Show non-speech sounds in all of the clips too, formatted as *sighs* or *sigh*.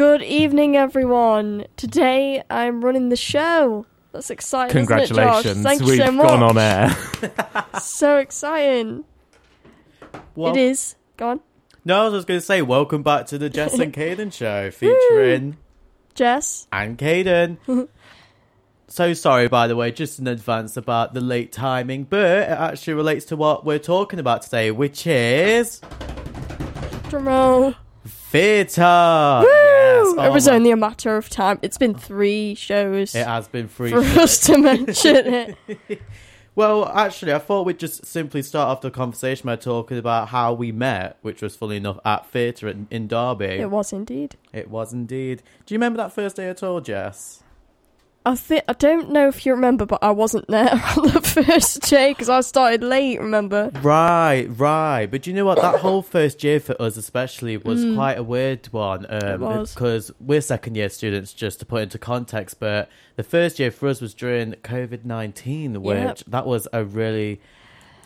Good evening, everyone. Today I'm running the show. That's exciting. isn't it, Josh? Congratulations, Thank you we've so much. gone on air. *laughs* So exciting. Well, it is. Go on, No, I was just going to say, welcome back to the Jess and *laughs* Caden show featuring Jess. and Caden. *laughs* so sorry, by the way, just in advance about the late timing, but it actually relates to what we're talking about today, which is Drum roll. Theatre. Yes. it Oh was my- only a matter of time. It's been three shows It has been free. for us to mention it. *laughs* *laughs* Well, actually, I thought we'd just simply start off the conversation by talking about how we met, which was fully enough at theatre in, in Derby. It was indeed. It was indeed. Do you remember that first day at all, Jess? I think I don't know if you remember, but I wasn't there *laughs* on the first day because I started late. Remember? Right, right. But you know what? That whole first year for us, especially, was quite a weird one. Um, Mm. It was. Because we're second year students, just to put into context. But the first year for us was during COVID 19, which Yep. that was a really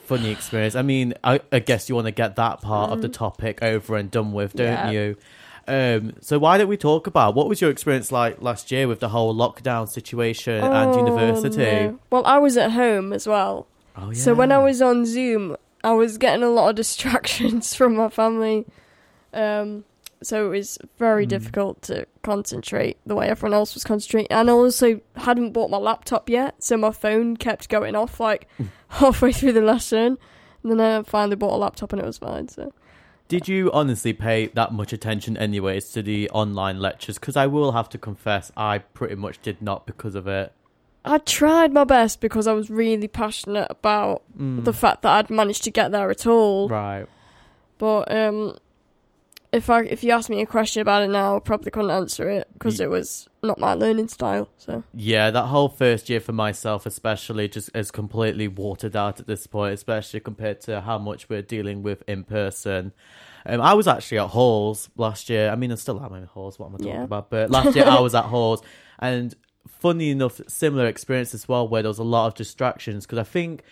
funny experience. I mean, I, I guess you want to get that part of the topic over and done with, don't Mm. You? Um, so why don't we talk about what was your experience like last year with the whole lockdown situation and Oh, university? no. Well, I was at home as well. Oh, yeah. So when I was on Zoom, I was getting a lot of *laughs* distractions from my family. Um, so it was very Mm. difficult to concentrate the way everyone else was concentrating. And I also hadn't bought my laptop yet, so my phone kept going off like *laughs* halfway through the lesson. And then I finally bought a laptop and it was fine. So Did you honestly pay that much attention, anyways, to the online lectures? Because I will have to confess, I pretty much did not because of it. I tried my best because I was really passionate about Mm. the fact that I'd managed to get there at all. right. But um, if I if you ask me a question about it now, I probably couldn't answer it because it was not my learning style. So Yeah, that whole first year for myself, especially, just is completely watered out at this point, especially compared to how much we're dealing with in person. Um, I was actually at Halls last year. I mean, I still am in Halls. What am I talking Yeah. about? But last year I was *laughs* at Halls, and funny enough, similar experience as well, where there was a lot of distractions. Because I think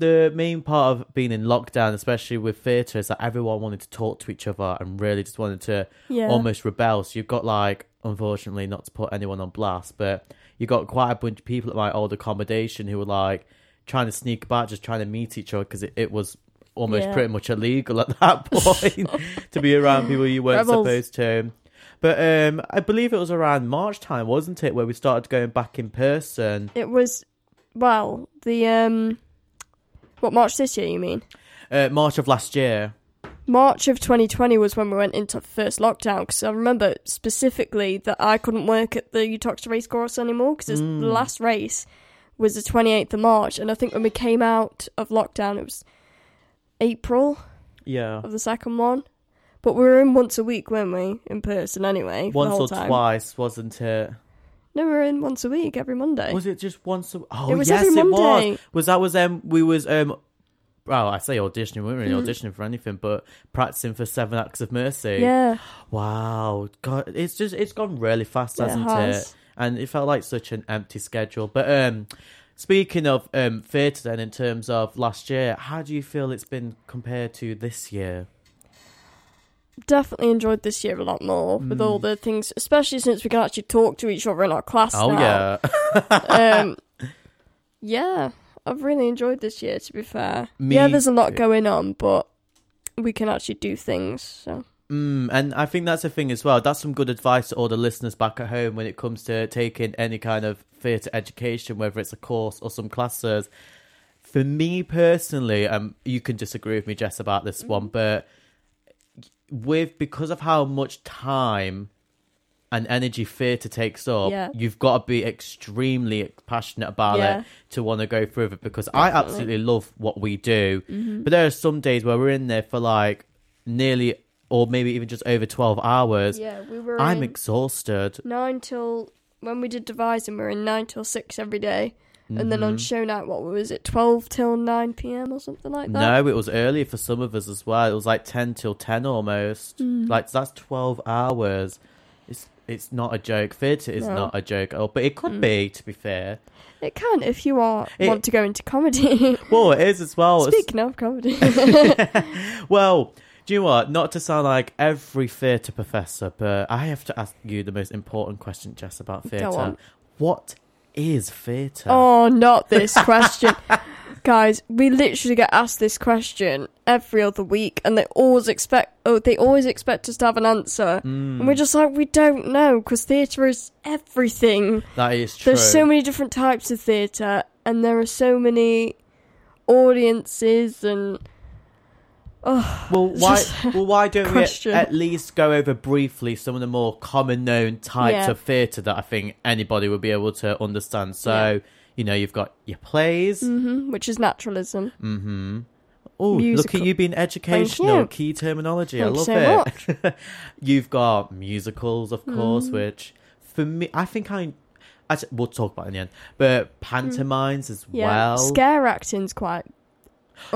the main part of being in lockdown, especially with theatre, is that everyone wanted to talk to each other and really just wanted to yeah, almost rebel. So you've got like, unfortunately, not to put anyone on blast, but you got quite a bunch of people at my old accommodation who were like trying to sneak about, just trying to meet each other because it, it was almost Yeah. pretty much illegal at that *laughs* point to be around people you weren't Rebels. supposed to. But um, I believe it was around March time, wasn't it, where we started going back in person? it was. Well, the um, what March this year? You mean Uh, March of last year. March of 2020 was when we went into first lockdown? Because I remember specifically that I couldn't work at the Utox race course anymore because the Mm. last race was the 28th of March, and I think when we came out of lockdown, it was April. Yeah. of the second one. But we were in once a week, weren't we? In person anyway. the Once or time. twice, wasn't it? No, we were in once a week, every Monday. Was it just once? A... Oh, It was yes, every it Monday. was. Was that was um we was um. Well, I say auditioning. We weren't really Mm. auditioning for anything, but practicing for Seven Acts of Mercy. yeah. Wow, God, it's just it's gone really fast, Yeah, it hasn't has. it? And it felt like such an empty schedule. But um, speaking of um theatre, then in terms of last year, how do you feel it's been compared to this year? Definitely enjoyed this year a lot more with all the things, especially since we can actually talk to each other in our class Oh now. yeah, um, *laughs* yeah, I've really enjoyed this year, to be fair. Me yeah, there's a lot too. going on, but we can actually do things. So Mm, and I think that's the thing as well. That's some good advice to all the listeners back at home when it comes to taking any kind of theatre education, whether it's a course or some classes. For me personally, um, you can disagree with me, Jess, about this one, but with because of how much time and energy theatre takes up, Yeah. you've got to be extremely passionate about Yeah. it to want to go through it. Because I absolutely love what we do, Mm-hmm. but there are some days where we're in there for like nearly or maybe even just over 12 hours. yeah, we were. I'm exhausted. nine till when we did devising, we were in nine till six every day. And then on Mhm. show night, what was it, 12 till 9 pm or something like that? No, it was earlier for some of us as well. It was like 10 till 10 almost. Mm. Like that's 12 hours. It's it's not a joke. Theatre is No. not a joke. Oh, but it could Mm. be, to be fair. It can if you are It- want to go into comedy. *laughs* Well, it is as well. It's- Speaking of comedy, *laughs* *laughs* well, Do you know what? Not to sound like every theatre professor, but I have to ask you the most important question, Jess, about theatre. What is theatre? Oh, not this *laughs* question. Guys, we literally get asked this question every other week and they always expect oh they always expect us to have an answer. Mm, And we're just like we don't know because theatre is everything. that is true. There's so many different types of theatre and there are so many audiences and oh Well, why? Well, why don't we question. at, at least go over briefly some of the more common known types Yeah. of theatre that I think anybody would be able to understand? So, Yeah. you know, you've got your plays. hmm which is naturalism. Mm-hmm. Oh, look at you being educational. you. Key terminology. I Thank you love so it. *laughs* You've got musicals, of course, Mm. which for me, I think I. Actually, we'll talk about it in the end. But pantomimes as Mm. Yeah. well. Scare acting's quite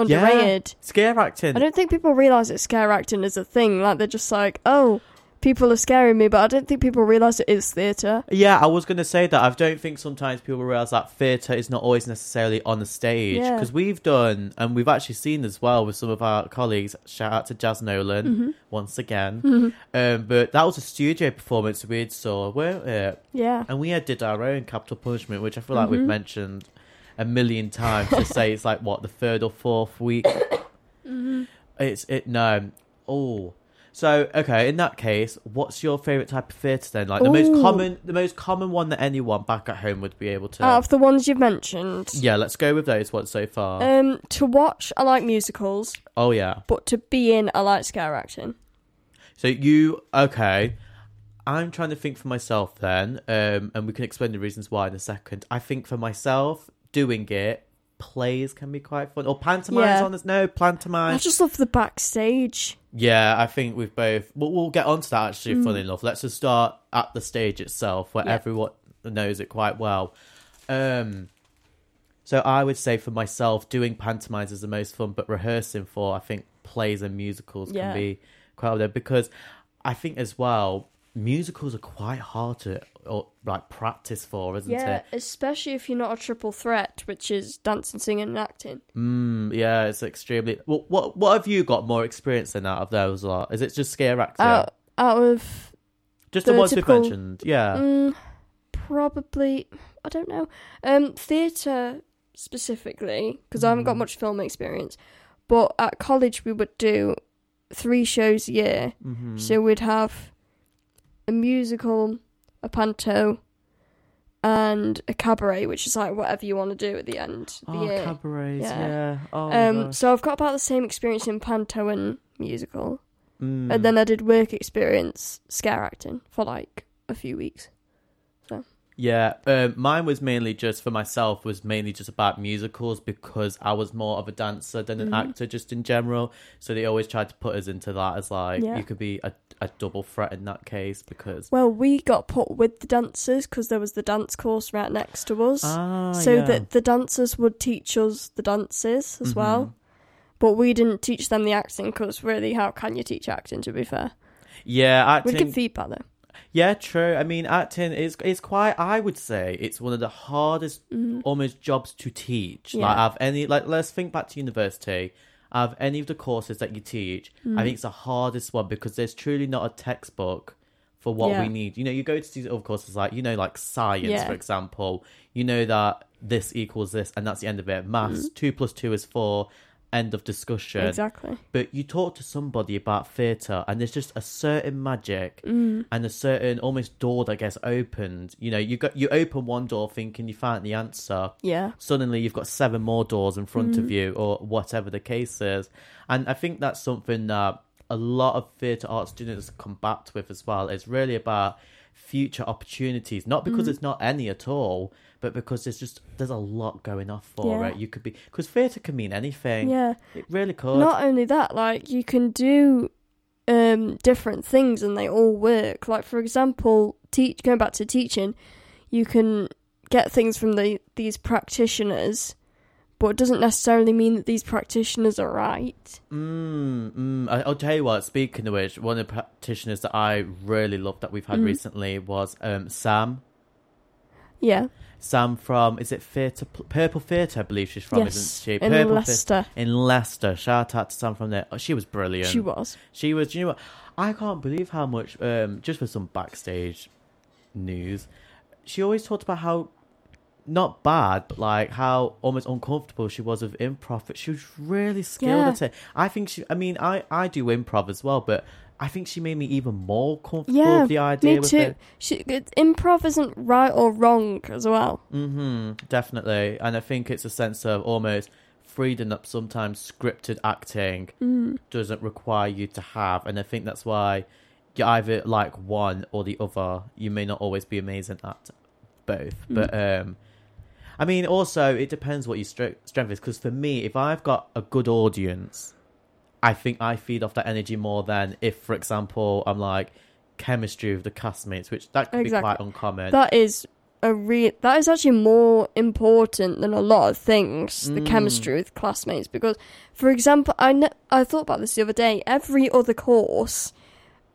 Yeah. Scare acting. I don't think people realise that scare acting is a thing. Like they're just like, oh, people are scaring me, but I don't think people realise it is theatre. Yeah, I was going to say that. I don't think sometimes people realize that theatre is not always necessarily on the stage. Yeah. Because we've done, and we've actually seen as well with some of our colleagues, shout out to Jazz Nolan Mm-hmm. once again. Um, but that was a studio performance we saw, weren't it? Yeah. And we had did our own Capital Punishment, which I feel like Mm-hmm. we've mentioned a million times to say it's like, what, the third or fourth week? Mm-hmm. It's, it, no. Oh. So okay, in that case, what's your favorite type of theatre then? Like the most common, the most common one that anyone back at home would be able to. Out of the ones you've mentioned, yeah, let's go with those ones so far. um, to watch, I like musicals, oh yeah. but to be in, I like scare acting. So you okay? I'm trying to think for myself then, um, and we can explain the reasons why in a second. I think for myself, doing it, plays can be quite fun. Or pantomimes Yeah. on this? No, I just love the backstage. Yeah, I think we've both. We'll, we'll get onto that actually. Funny enough, let's just start at the stage itself, where Mm. Everyone knows it quite well. Um, so I would say for myself, doing pantomimes is the most fun, but rehearsing for I think plays and musicals Yeah. can be quite hard because I think as well musicals are quite hard to or like practice for, isn't Yeah, it? Yeah, especially if you're not a triple threat, which is dancing, singing, and acting. Mm, yeah, it's extremely. Well, what what have you got more experience in out of those lot? Is it just scare acting? Out, out of just the, the ones typical- we've mentioned, yeah. Mm, probably, I don't know. Um, theatre specifically, because I haven't got Mm. much film experience. But at college, we would do three shows a year. Mhm. So we'd have a musical, a panto, and a cabaret, which is like whatever you want to do at the end of the Oh, year. cabarets, yeah. Yeah. Oh, um, so I've got about the same experience in panto and musical, Mm. and then I did work experience scare acting for like a few weeks. Yeah, um, mine was mainly just for myself. Was mainly just about musicals because I was more of a dancer than an Mhm. actor, just in general. So they always tried to put us into that as like Yeah. you could be a, a double threat in that case because Well, we got put with the dancers because there was the dance course right next to us. ah, so yeah. that the dancers would teach us the dances as Mhm. well. But we didn't teach them the acting because really, how can you teach acting? To be fair, yeah, we'd give feedback though. Yeah, true. I mean, acting is is quite. I would say it's one of the hardest, Mhm. almost jobs to teach. Yeah. Like, have any like, let's think back to university. Of any of the courses that you teach, Mm. I think it's the hardest one because there's truly not a textbook for what Yeah. we need. You know, you go to these other courses like you know, like science, Yeah. for example. You know that this equals this, and that's the end of it. Maths two plus two is four. End of discussion Exactly. but you talk to somebody about theatre and there's just a certain magic Mm. and a certain almost door that gets opened you know you got you open one door thinking you found the answer Yeah. suddenly you've got seven more doors in front of Mm. you or whatever the case is and i think that's something that a lot of theatre art students combat with as well it's really about future opportunities not because Mm. it's not any at all but because there's just there's a lot going off for Yeah. it you could be because theatre can mean anything Yeah. it really could Not only that, like you can do um different things and they all work. Like for example, teach going back to teaching, you can get things from the these practitioners, but it doesn't necessarily mean that these practitioners are right. Mm, mm. I, I'll tell you what. Speaking of which, one of the practitioners that I really loved that we've had Mm. recently was um, Sam. Yeah. Sam from is it Theatre Purple Theatre? I believe she's from, yes. isn't she? In Purple Theatre- Leicester. in Leicester. Shout out to Sam from there. Oh, she was brilliant. She was. She was. You know what? I can't believe how much. Um, just for some backstage news, she always talked about how not bad, but like how almost uncomfortable she was with improv. But she was really skilled Yeah. at it. I think she. I mean, I I do improv as well, but I think she made me even more comfortable Yeah, with the idea. Me with too. it. She, it, improv isn't right or wrong as well. hmm definitely. And I think it's a sense of almost freedom that sometimes scripted acting Mm. doesn't require you to have. And I think that's why you either like one or the other. You may not always be amazing at both. Mm. But um I mean also it depends what your stre- strength is because for me if I've got a good audience I think I feed off that energy more than if for example I'm like chemistry with the castmates which that could Exactly. be quite uncommon. That is a real. That is actually more important than a lot of things. The Mm. chemistry with classmates, because, for example, I ne- I thought about this the other day. Every other course,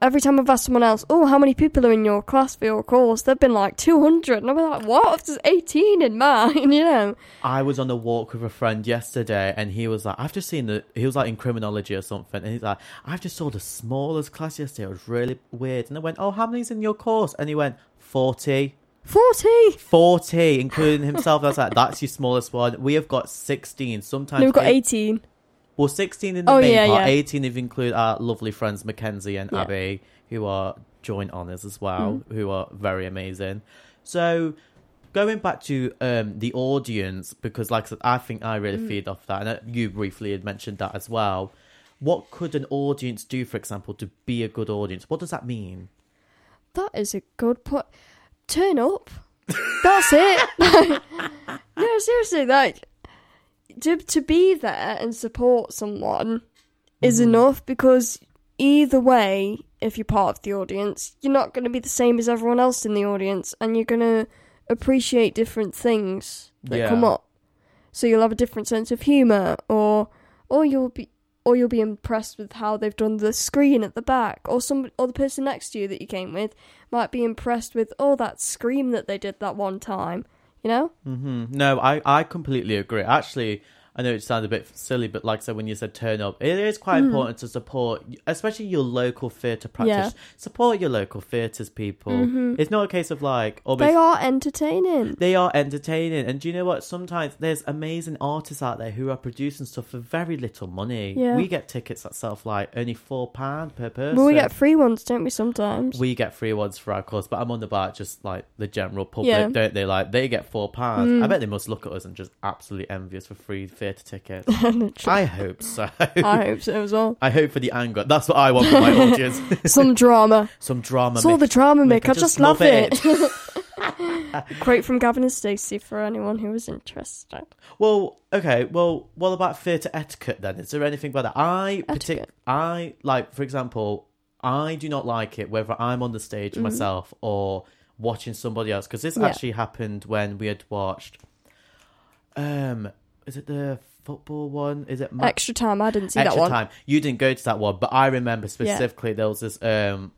every time I've asked someone else, "Oh, how many people are in your class for your course?" They've been like two hundred, and I'm like, "What? There's eighteen in mine," *laughs* you know. I was on a walk with a friend yesterday, and he was like, "I've just seen the." He was like in criminology or something, and he's like, "I've just saw the smallest class yesterday. It was really weird." And I went, "Oh, how many's in your course?" And he went, 40. Forty. 40, including himself. I was like, "That's your smallest one." We have got sixteen. Sometimes No, we've got eight- eighteen. Well, sixteen in the Oh, main yeah, part. yeah. Eighteen if you include our lovely friends Mackenzie and Yeah. Abby, who are joint honours as well, Mm. who are very amazing. So going back to um, the audience, because like I said, I think I really Mm. feed off that, and uh, you briefly had mentioned that as well. What could an audience do, for example, to be a good audience? What does that mean? That is a good point. Turn up. That's it. *laughs* no, seriously, like to to be there and support someone is Mhm. enough because either way, if you're part of the audience, you're not going to be the same as everyone else in the audience, and you're going to appreciate different things that Yeah. come up. So you'll have a different sense of humor, or or you'll be. Or you'll be impressed with how they've done the screen at the back, or some, or the person next to you that you came with might be impressed with, oh, that scream that they did that one time, you know? Mm-hmm. No, I, I completely agree. Actually, I know it sounds a bit silly, but like I said, when you said turn up, it is quite Mm. important to support, especially your local theatre practice. Yeah. Support your local theatres, people. Mhm. It's not a case of like, almost, They are entertaining. they are entertaining. And do you know what? Sometimes there's amazing artists out there who are producing stuff for very little money. Yeah. We get tickets that sell for like only £4 per person. Well, we get free ones, don't we, sometimes? We get free ones for our course, but I'm on about just like the general public, Yeah. don't they? Like they get four pounds. Mm. I bet they must look at us and just absolutely envious for free theatre tickets. *laughs* Literally. I hope so. I hope so as well. *laughs* I hope for the anger. That's what I want for my audience. *laughs* Some drama. Some drama. It's all the drama, Mick. I I just love love it. Quote from Gavin and Stacey for anyone who was interested. Well, okay. Well, what about theatre etiquette then? Is there anything about that? I partic- I like, for example, I do not like it whether I'm on the stage Mhm. myself or watching somebody else because this Yeah. actually happened when we had watched. Um, is it the football one? Is it Ma- Extra time. I didn't see extra that one. Extra time? You didn't go to that one, but I remember specifically there was this. Um,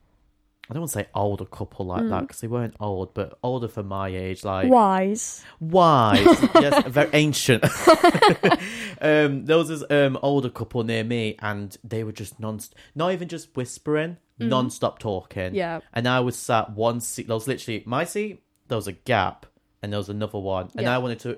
I don't want to say older couple like that Mm. because they weren't old, but older for my age, like Wise. wise, *laughs* yes, very ancient. *laughs* um, there was this um older couple near me, and they were just non, not even just whispering, Mm. non-stop talking. Yeah. And I was sat one seat. There was literally my seat. There was a gap, and there was another one. And Yeah. I wanted to.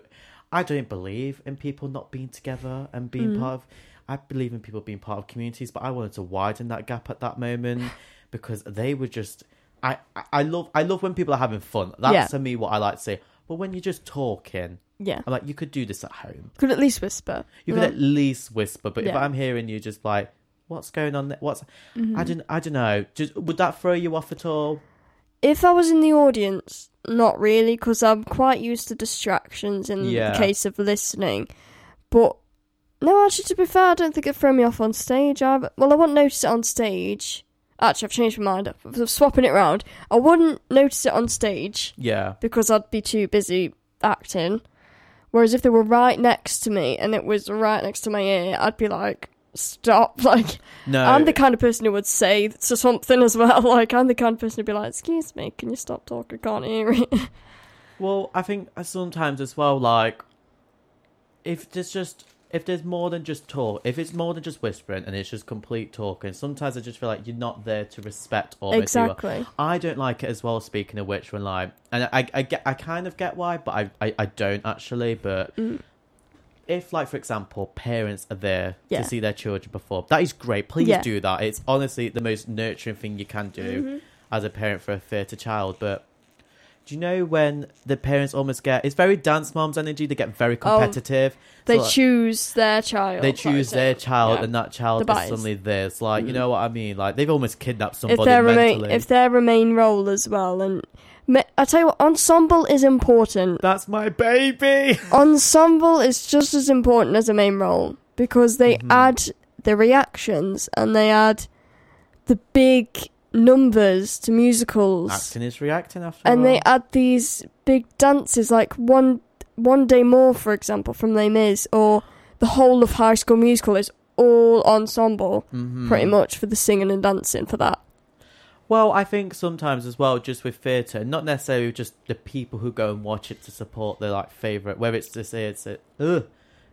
I don't believe in people not being together and being Mm. part of. I believe in people being part of communities, but I wanted to widen that gap at that moment *sighs* because they were just. I, I- love I love when people are having fun. That's Yeah. to me what I like to say. But when you're just talking, Yeah. I'm like, you could do this at home. Could at least whisper. You could at least whisper. But if I'm hearing you just like, what's going on? There? What's Mhm. I don't I don't know. Just would that throw you off at all? If I was in the audience, not really, because I'm quite used to distractions in Yeah. the case of listening. But no, actually, to be fair, I don't think it'd throw me off on stage. I well, I wouldn't notice it on stage. Actually, I've changed my mind. I'm swapping it round. I wouldn't notice it on stage Yeah. because I'd be too busy acting. Whereas if they were right next to me and it was right next to my ear, I'd be like, "Stop!" *laughs* Like No. I'm the kind of person who would say to something as well. *laughs* Like I'm the kind of person who'd be like, "Excuse me, can you stop talking? I can't hear it." *laughs* Well, I think sometimes as well, like if there's just if there's more than just talk, if it's more than just whispering and it's just complete talking, sometimes I just feel like you're not there to respect or Exactly. I don't like it as well. Speaking of which, when like, and I, I get, I kind of get why, but I, I, I don't actually. But Mm. If, like, for example, parents are there Yeah. to see their children perform, that is great. Please Yeah. do that. It's honestly the most nurturing thing you can do Mm-hmm. as a parent for a theatre child. But do you know when the parents almost get? It's very dance moms energy. They get very competitive. Oh, They So, like, choose their child. they choose their child, Yeah. and that child is suddenly theirs. Like, you Mm. know what I mean? Like, they've almost kidnapped if somebody they're mentally. remain if they're a main role as well and I tell you what ensemble is important That's my baby. *laughs* ensemble is just as important as a main role because they Mhm. add the reactions and they add the big numbers to musicals Acting is reacting after and all. they add these big dances like one one day more for example from Les Mis or the whole of High School Musical is all ensemble Mhm. pretty much for the singing and dancing for that Well, I think sometimes as well, just with theatre, not necessarily just the people who go and watch it to support their like favorite, whether it's to say it's a, ugh,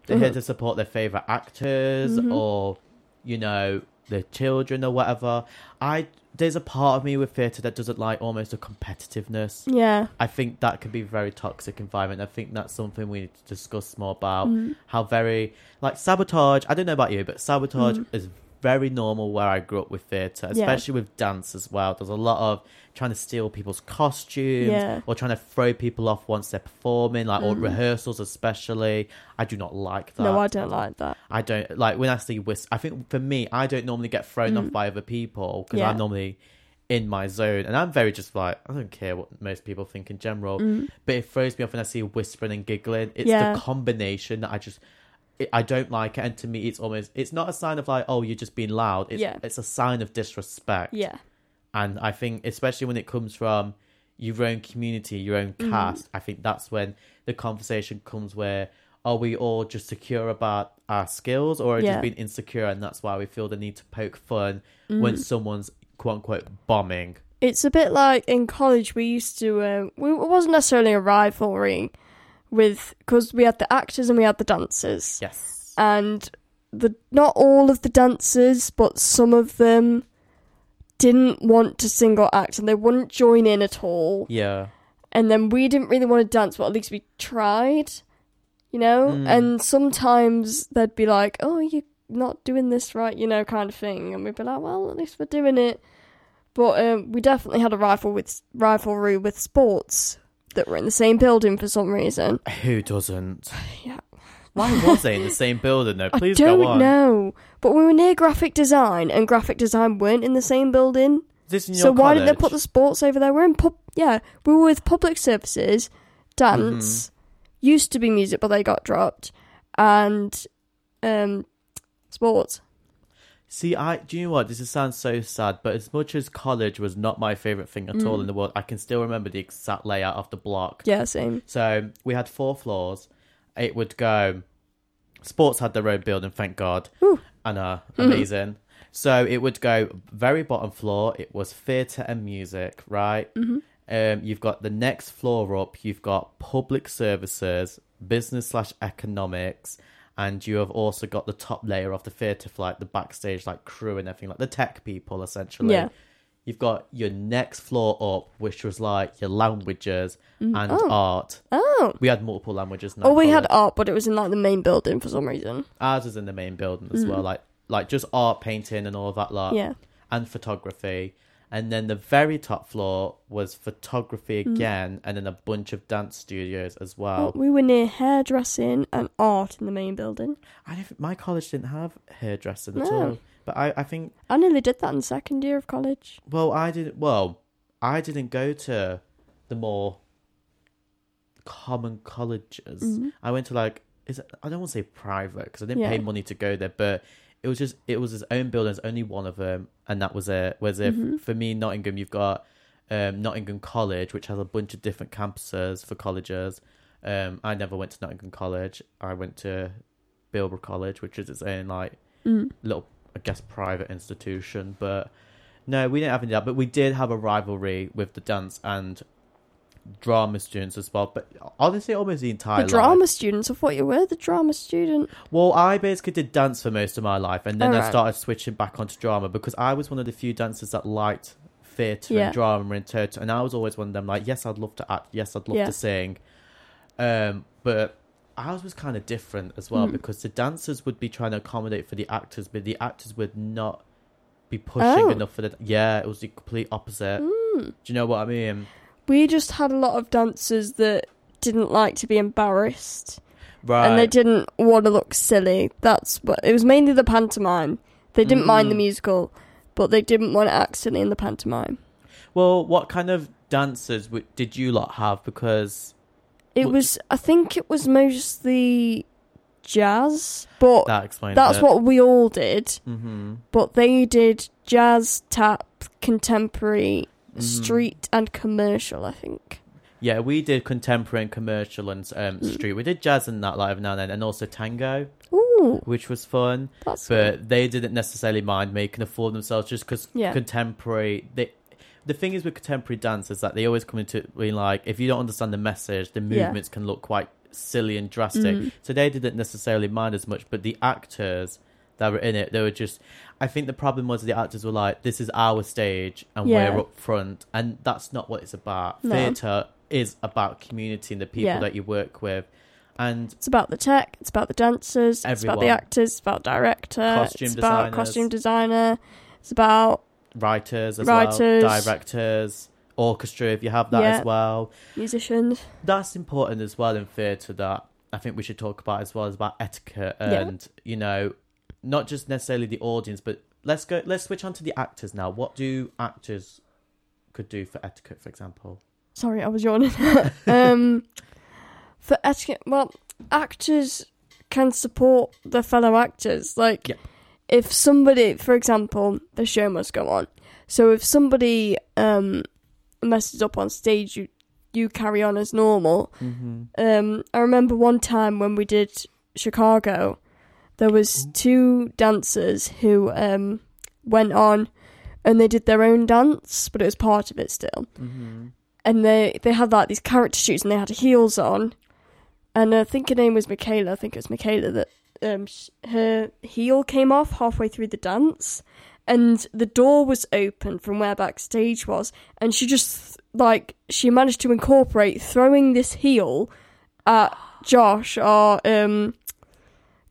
they're here Mhm. to support their favorite actors Mhm. or you know their children or whatever. I there's a part of me with theatre that doesn't like almost a competitiveness. yeah I think that can be a very toxic environment. I think that's something we need to discuss more about. Mm. How very like sabotage. I don't know about you, but sabotage Mm. is very normal where I grew up with theatre, Yeah. especially with dance as well. There's a lot of trying to steal people's costumes Yeah. or trying to throw people off once they're performing, like or Mm. rehearsals especially. I do not like that. no I don't like that I don't like when I see whis. I think for me, I don't normally get thrown off Mm. by other people because Yeah. I'm normally in my zone, and I'm very just like I don't care what most people think in general. Mm. But it throws me off when I see whispering and giggling. It's Yeah. the combination that I just. It, I don't like it, and to me, it's almost. It's not a sign of like, oh, you're just being loud. It's, Yeah. it's a sign of disrespect. yeah And I think, especially when it comes from your own community, your own Mhm. cast, I think that's when the conversation comes where are we all just secure about our skills or are we Yeah. just being insecure and that's why we feel the need to poke fun when Mm. someone's quote unquote bombing. It's a bit like in college we used to. Uh, we, it wasn't necessarily a rivalry with because we had the actors and we had the dancers, Yes. and the not all of the dancers, but some of them didn't want to sing or act, and they wouldn't join in at all. yeah. And then we didn't really want to dance, but at least we tried, you know. Mm. And sometimes they'd be like, "Oh, you're not doing this right," you know, kind of thing, and we'd be like, "Well, at least we're doing it." But um, we definitely had a rival with rivalry with sports that were in the same building for some reason. Who doesn't? *sighs* Yeah. Why was they in the same building though? *laughs* Please I don't go on. know, but we were near graphic design, and graphic design weren't in the same building. Is this in your So why didn't they college? put the sports over there? We're in pub. Yeah, we were with public services, dance, Mm-hmm. used to be music, but they got dropped, and um, sports. See, I do you know what? This sounds so sad, but as much as college was not my favorite thing at all Mm. in the world, I can still remember the exact layout of the block. Yeah, same. So we had four floors. It would go. Sports had their own building, thank God, Ooh. and uh, Mhm. amazing. So it would go very bottom floor. It was theatre and music, right? hmm Um, you've got the next floor up. You've got public services, business slash economics, and you have also got the top layer of the theatre flight, the backstage, like crew and everything, like the tech people essentially. Yeah. You've got your next floor up, which was like your languages and oh. art. Oh. We had multiple languages. in Oh, we had art, but it was in like the main building for some reason. ours is in the main building as Mm. well, like like just art, painting, and all of that lot, yeah. and photography. And then the very top floor was photography Mm. again, and then a bunch of dance studios as well. We were near hairdressing and art in the main building. I don't, my college didn't have hairdressing at all, but I, I think I nearly did that in second year of college. well I didn't well I didn't go to the more common colleges. Mhm. I went to like is it, I don't want to say private because I didn't Yeah. pay money to go there, but it was just it was his own building. There's only one of them, and that was it. Whereas if Mhm. for me Nottingham, you've got um, Nottingham College, which has a bunch of different campuses for colleges. Um, I never went to Nottingham College. I went to Bilborough College, which is its own like Mm. little, I guess, private institution. But no, we didn't have any of that. But we did have a rivalry with the dance, and drama students as well. But honestly, almost the entire The drama life. students. I thought you were the drama student. Well, I basically did dance for most of my life, and then I started switching back onto drama because I was one of the few dancers that liked theatre Yeah. and drama and theatre, And I was always one of them like, yes, I'd love to act, yes, I'd love Yeah. to sing, um, but ours was kind of different as well Mm. because the dancers would be trying to accommodate for the actors, but the actors would not be pushing Oh. enough for the. Yeah, it was the complete opposite. Mm. Do you know what I mean? We just had a lot of dancers that didn't like to be embarrassed. Right. and they didn't want to look silly. That's what it was mainly the pantomime. They didn't mind the Mm. musical, but they didn't want to act silly in the pantomime. Well, what kind of dancers w- did you lot have? Because It What- was, I think, it was mostly jazz, but that explains. that's it. what we all did. hmm But they did jazz, tap, contemporary, Mhm. street, and commercial. I think. Yeah, we did contemporary and commercial and um, Mm. street. We did jazz and that live now and then, and also tango, Ooh, which was fun. good. But they didn't necessarily mind making a fool of themselves just because Yeah. contemporary. They, the thing is with contemporary dance is that they always come into being like, if you don't understand the message, the Yeah. movements can look quite silly and drastic. Mm. So they didn't necessarily mind as much, but the actors that were in it, they were just. I think the problem was the actors were like, "This is our stage, and Yeah. we're up front," and that's not what it's about. No. Theatre is about community and the people Yeah. that you work with, and It's about the tech. It's about the dancers. It's about the Everyone. actors. It's about director. Costume it's about designers. costume designer. It's about writers as Writers. well, directors, orchestra if you have that Yeah. as well. musicians. That's important as well in theatre. That I think we should talk about as well as about etiquette Yeah. and you know, not just necessarily the audience, but let's go. Let's switch on to the actors now. What do actors could do for etiquette, for example? Sorry, I was yawning. *laughs* um, for etiquette, well, actors can support their fellow actors. Like, Yeah. if somebody, for example, the show must go on. So if somebody um messes up on stage, you you carry on as normal. Mm-hmm. Um, I remember one time when we did Chicago, there was two dancers who um went on, and they did their own dance, but it was part of it still. Mm-hmm. and they they had like these character shoots and they had heels on. And i think her name was michaela. I think it was michaela that um sh- her heel came off halfway through the dance. And the door was open from where backstage was. And she just like she managed to incorporate throwing this heel at josh our um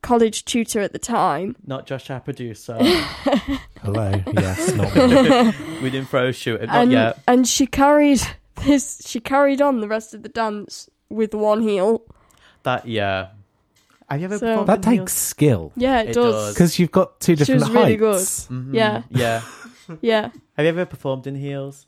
college tutor at the time Not Josh, our *laughs* producer. Hello. Yes, not me. *laughs* we didn't throw a shoot. Not and yet. and she carried this she carried on the rest of the dance with one heel That yeah. Have you ever So- performed That in takes heels? skill yeah it, It does, does. because you've got two She different was really good. heights. Mhm. Yeah. Yeah. *laughs* yeah Have you ever performed in heels?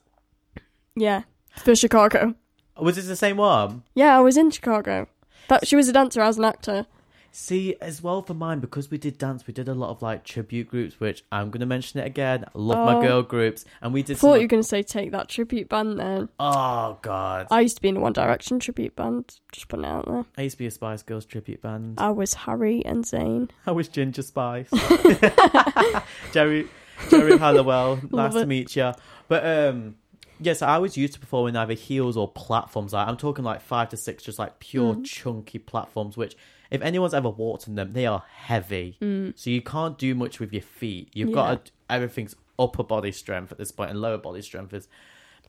Yeah, for Chicago. Was it the same one? Yeah, I was in Chicago. That she was a dancer, I was an actor. See, as well for mine, because we did dance, we did a lot of like tribute groups, which I'm going to mention it again. Love Oh. my girl groups. And we did Thought some. you were gonna say take that tribute band then. Oh, God. I used to be in a One Direction tribute band. Just putting it out there. I used to be a Spice Girls tribute band. I was Harry and Zayn. *laughs* I was Ginger Spice. *laughs* Geri Geri Halliwell, nice to meet you. But um yes, I was used to performing either heels or platforms. Like, I'm talking like five to six, just like pure Mm. chunky platforms. Which, if anyone's ever walked on them, they are heavy. Mm. So you can't do much with your feet. You've Yeah. got to, everything's upper body strength at this point, and lower body strength is.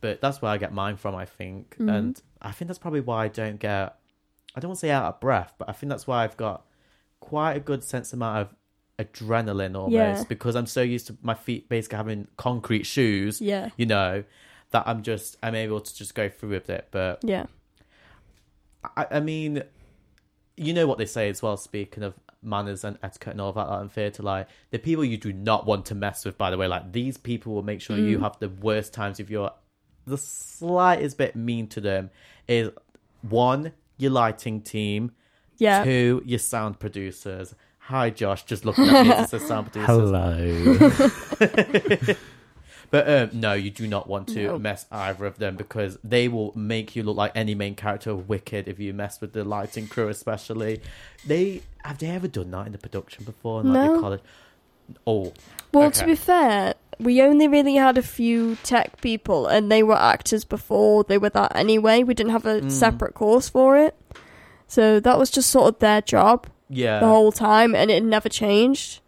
But that's where I get mine from, I think, Mhm. and I think that's probably why I don't get. I don't want to say out of breath, but I think that's why I've got quite a good sense amount of adrenaline almost Yeah. because I'm so used to my feet basically having concrete shoes, Yeah, you know, that I'm just I'm able to just go through with it. But yeah, I, I mean, you know what they say as well. Speaking of manners and etiquette and all that, like, and theatre, like the people you do not want to mess with. By the way, like these people will make sure you Mm. have the worst times if you're the slightest bit mean to them. Is one your lighting team, yeah. two your sound producers. Hi, Josh. Just looking at me as the *laughs* sound producers. Hello. *laughs* But um, no, you do not want to No. mess either of them because they will make you look like any main character of Wicked if you mess with the lighting crew, especially. They have they ever done that in the production before? in, Like No. college? Oh, Well, Okay. to be fair, we only really had a few tech people, and they were actors before they were that anyway. We didn't have a Mm. separate course for it, so that was just sort of their job Yeah. the whole time, and it never changed.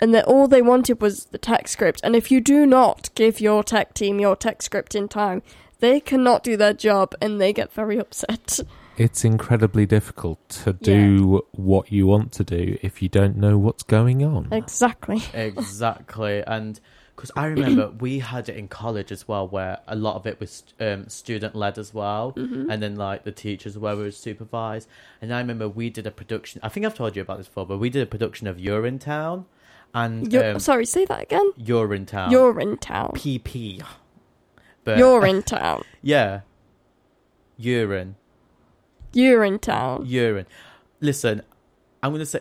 And that all they wanted was the tech script. And if you do not give your tech team your tech script in time, they cannot do their job, and they get very upset. It's incredibly difficult to do what you want to do if you don't know what's going on. exactly. exactly and because i remember *clears throat* we had it in college as well where a lot of it was um, student led as well Mm-hmm. and then like the teachers were were supervised and i remember we did a production i think i've told you about this before but we did a production of urinetown and You're, um, sorry, say that again. urinetown You're in town. pp but You're in town. *laughs* yeah urine You're in town. urine listen i'm gonna say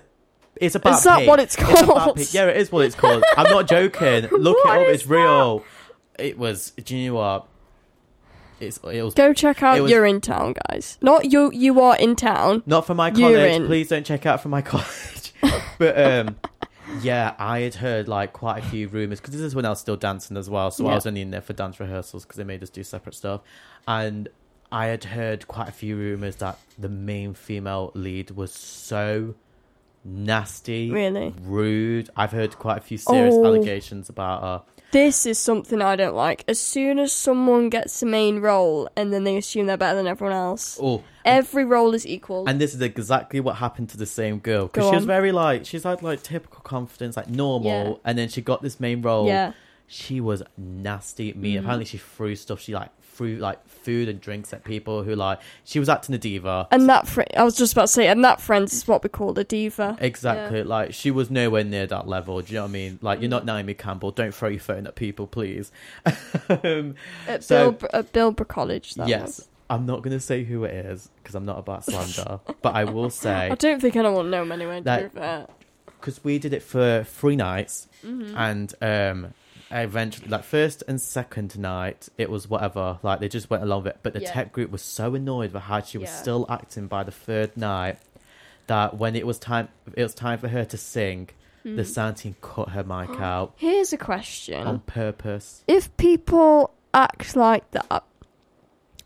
it's about Is that pee. what it's It's called? pee. Yeah, it is what it's called. I'm not *laughs* joking. Look it up. It's real. It was. Do you know what? It's. It was. Go check out was- You're in town, guys. Not you. You are in town. Not for my college. Please don't check out for my *laughs* college. but um, yeah, I had heard like quite a few rumors because this is when I was still dancing as well. So I was only in there for dance rehearsals because they made us do separate stuff, and I had heard quite a few rumors that the main female lead was so nasty, Really. rude. I've heard quite a few serious Oh. allegations about her. This is something I don't like. As soon as someone gets the main role and then they assume they're better than everyone else, Oh, every role is equal. and this is exactly what happened to the same girl because Go she was on. very like she's had like typical confidence, like normal, Yeah. and then she got this main role. yeah. She was nasty. Me, Mhm. apparently she threw stuff. She like threw like food and drinks at people who like she was acting a diva. And that fr- I was just about to say, and that friends is what we call a diva. Exactly, like she was nowhere near that level. Do you know what I mean? Like you're not Naomi Campbell. Don't throw your phone at people, please. *laughs* um, At, So- Bill, at Bilborough College, that yes, was. I'm not gonna say who it is because I'm not about slander, *laughs* but I will say I don't think anyone will know him anyway. To fair. because we did it for three nights, Mhm. and um, eventually, like first and second night, it was whatever. Like they just went along with it. But the Yeah. tech group was so annoyed with how she was Yeah. still acting by the third night that when it was time, it was time for her to sing. The Mhm. sound team cut her mic *gasps* out Here's a question: on purpose. If people act like that,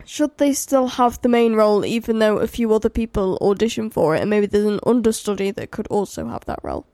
should they still have the main role, even though a few other people audition for it, and maybe there's an understudy that could also have that role?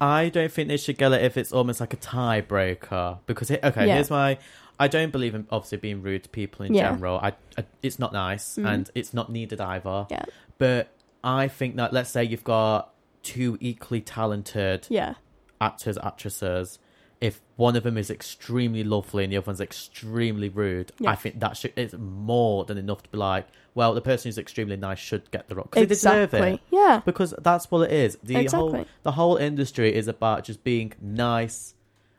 I don't think they should get it if it's almost like a tiebreaker because it, okay, Yeah. here's my. I don't believe in obviously being rude to people in Yeah. general. I, I it's not nice Mhm. and it's not needed either. Yeah. But I think that let's say you've got two equally talented Yeah, actors actresses. If one of them is extremely lovely and the other one's extremely rude, Yeah. I think that should it's more than enough to be like, well, the person who's extremely nice should get the role because they deserve it Yeah, because that's what it is. The whole the whole industry is about just being nice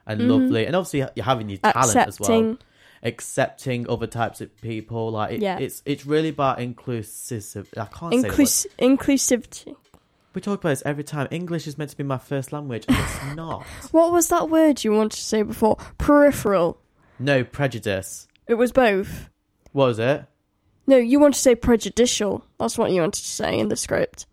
and Mhm. lovely, and obviously you're having your talent as well, accepting. accepting other types of people. Like it, Yeah. it's it's really about inclusive. I can't say. Inclus- inclusivity. We talk about this every time. English is meant to be my first language, and it's *laughs* not. What was that word you wanted to say before? Peripheral. No prejudice. It was both. What was it? No, you wanted to say prejudicial. That's what you wanted to say in the script.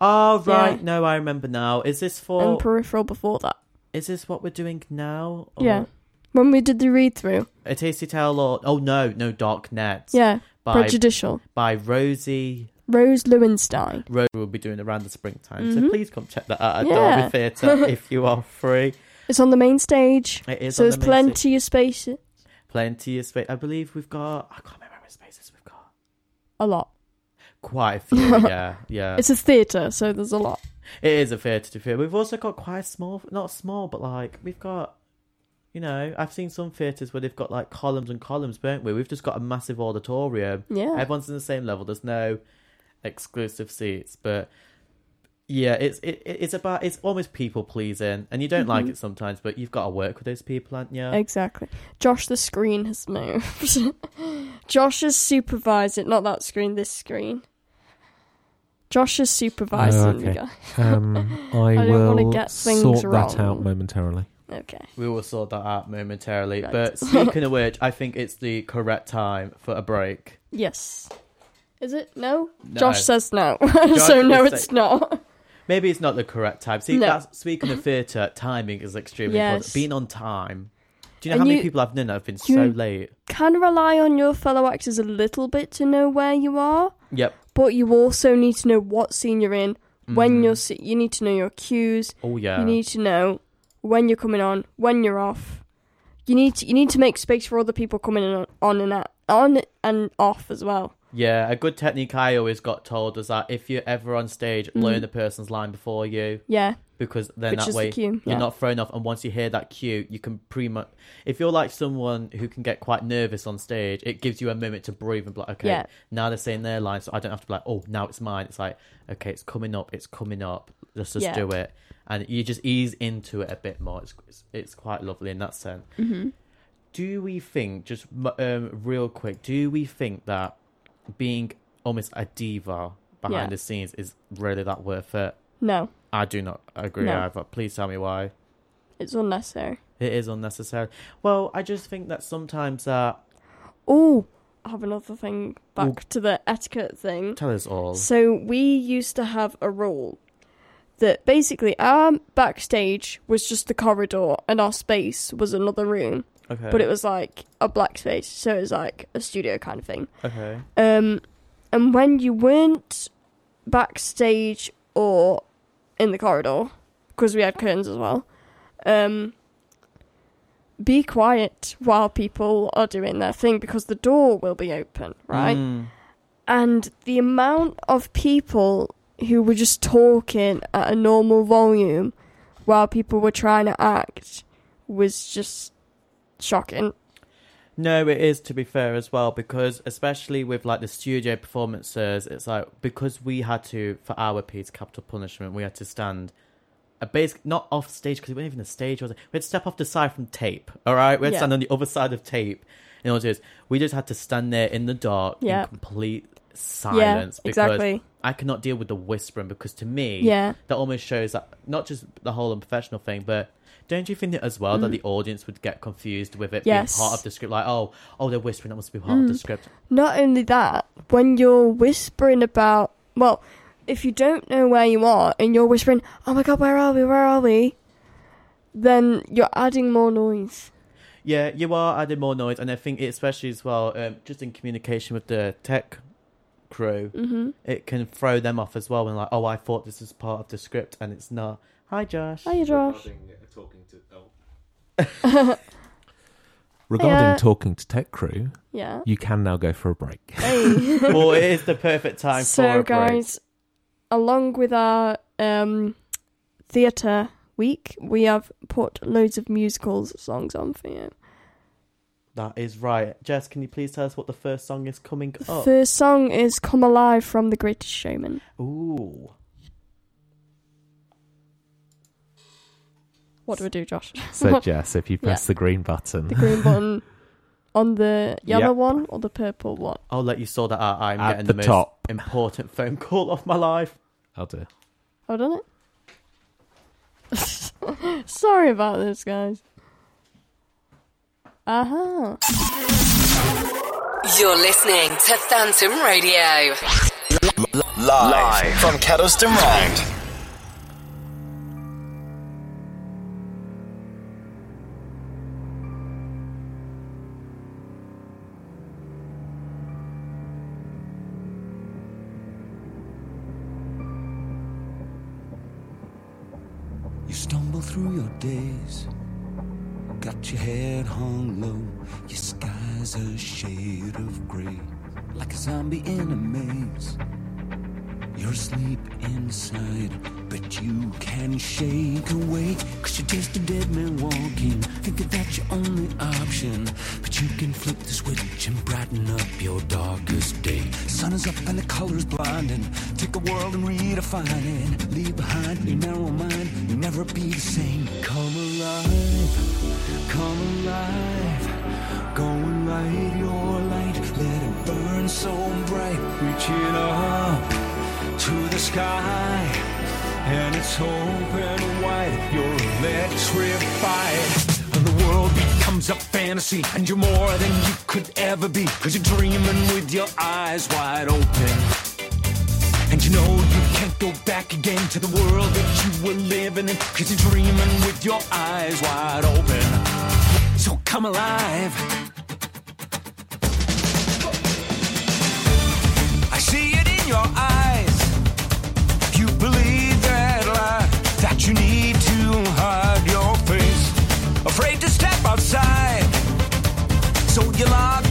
Oh right, Yeah. no, I remember now. Is this for? And peripheral before that. is this what we're doing now? Or Yeah. When we did the read through. A tasty tale, or oh no, no, Dark Net. Yeah. By Prejudicial. by Rosie Rose Lewenstein. Rose will be doing around the springtime. So Mhm. please come check that out at Yeah. Derby Theatre *laughs* if you are free. It's on the main stage. It is so on there's the stage. plenty of space. plenty of space. I believe we've got. I can't remember how many spaces we've got. A lot. Quite a few. *laughs* yeah, yeah. It's a theatre, so there's a lot. It is a theatre to theatre. We've also got quite small, not small, but like we've got. You know, I've seen some theatres where they've got like columns and columns, don't we? We've just got a massive auditorium. Yeah. Everyone's in the same level. There's no exclusive seats, but yeah, it's it, it's about it's almost people pleasing, and you don't like Mhm. it sometimes, but you've got to work with those people, aren't you? Exactly. Josh, the screen has moved. *laughs* Josh is supervising, not that screen, this screen. Josh is supervising Oh, okay. guy. *laughs* Um, I, I don't wanna will get things sort that wrong. out momentarily. Okay. We will sort that out momentarily. Right. But *laughs* speaking of which, I think it's the correct time for a break. Yes. Is it? No? No. Josh says no. *laughs* Josh so no, it's say- not. Maybe it's not the correct time. See, No. that's, speaking of theatre, timing is extremely Yes. important. Being on time. Do you know And how many people I've known that have been you- so late? Can rely on your fellow actors a little bit to know where you are, Yep. but you also need to know what scene you're in. When Mhm. you're, se- you need to know your cues. Oh yeah. You need to know when you're coming on, when you're off. You need to, you need to make space for other people coming in on and out, on and off as well. Yeah, a good technique I always got told was that if you're ever on stage, Mhm. learn the person's line before you Yeah, because then which that way the you're yeah. not thrown off. And once you hear that cue, you can pretty much. If you're like someone who can get quite nervous on stage, it gives you a moment to breathe and be like, okay, Yeah. now they're saying their line, so I don't have to be like, oh, now it's mine. It's like, okay, it's coming up, it's coming up. Let's just Yeah. do it, and you just ease into it a bit more. It's it's, it's quite lovely in that sense. hmm do we think just um, real quick do we think that being almost a diva behind Yeah. the scenes is really that worth it No, i do not agree No. either please tell me why it's unnecessary. it is unnecessary well i just think that sometimes uh Oh, I have another thing back Ooh. to the etiquette thing. tell us all So we used to have a rule that basically our backstage was just the corridor and our space was another room, okay but it was like a black space, so it was like a studio kind of thing. okay Um, and when you weren't backstage or in the corridor, because we had curtains as well, um, be quiet while people are doing their thing because the door will be open, right? Mm. And the amount of people who were just talking at a normal volume while people were trying to act was just shocking. No, it is to be fair as well because especially with like the studio performances, it's like because we had to for our piece capital punishment, we had to stand uh, a basic not off stage because it wasn't even a stage. Was it? We had to step off the side from tape. All right, we had to Yeah. stand on the other side of tape. In order to, do this. we just had to stand there in the dark Yeah. in complete silence yeah, because exactly. I cannot deal with the whispering because to me Yeah, that almost shows that not just the whole unprofessional thing, but don't you think that as well that Mm. the audience would get confused with it Yes. being part of the script? Like, oh, oh, they're whispering, that must be part of the Mm. script. not only that, when you're whispering about, well, if you don't know where you are and you're whispering, oh my god, where are we, where are we? Then you're adding more noise. Yeah, you are adding more noise, and I think especially as well, um, just in communication with the tech crew, hmm it can throw them off as well. When like, oh, I thought this was part of the script, and it's not. Hi, Josh. Hi, Josh. Regarding talking to, oh. *laughs* Regarding Yeah. talking to Tech Crew, Yeah. you can now go for a break. *laughs* Hey. *laughs* well, it is the perfect time so, for a break. guys, along with our um, theatre week, we have put loads of musicals songs on for you. That is right. Jess, can you please tell us what the first song is coming The up? first song is Come Alive from The Greatest Showman. Ooh. What do we do, Josh? So, *laughs* Jess, if you press the green button, The green button *laughs* on the yellow Yep. one or the purple one? I'll let you sort that out. I'm At getting the the, most top. important phone call of my life. I'll do. I've done it. Oh, *laughs* Sorry about this, guys. Aha. You're listening to Phantom Radio. Live, from Kettleston Road. Days, got your head hung low, your sky's a shade of gray, like a zombie in a maze. You're asleep inside, but you can shake awake, cause you're just a dead man walking, thinking that's your only option. But you can flip the switch and brighten up your darkest day. Sun is up and the colors blinding, take a world and redefine it. Leave behind your narrow mind, you'll never be the same. Come alive, come alive, go and light your light, let it burn so bright, reaching up to the sky and it's open wide you're electrified And the world becomes a fantasy and you're more than you could ever be cause you're dreaming with your eyes wide open and you know you can't can't go back again to the world that you were living in. Cause you're dreaming with your eyes wide open. So come alive. Step outside. So you lock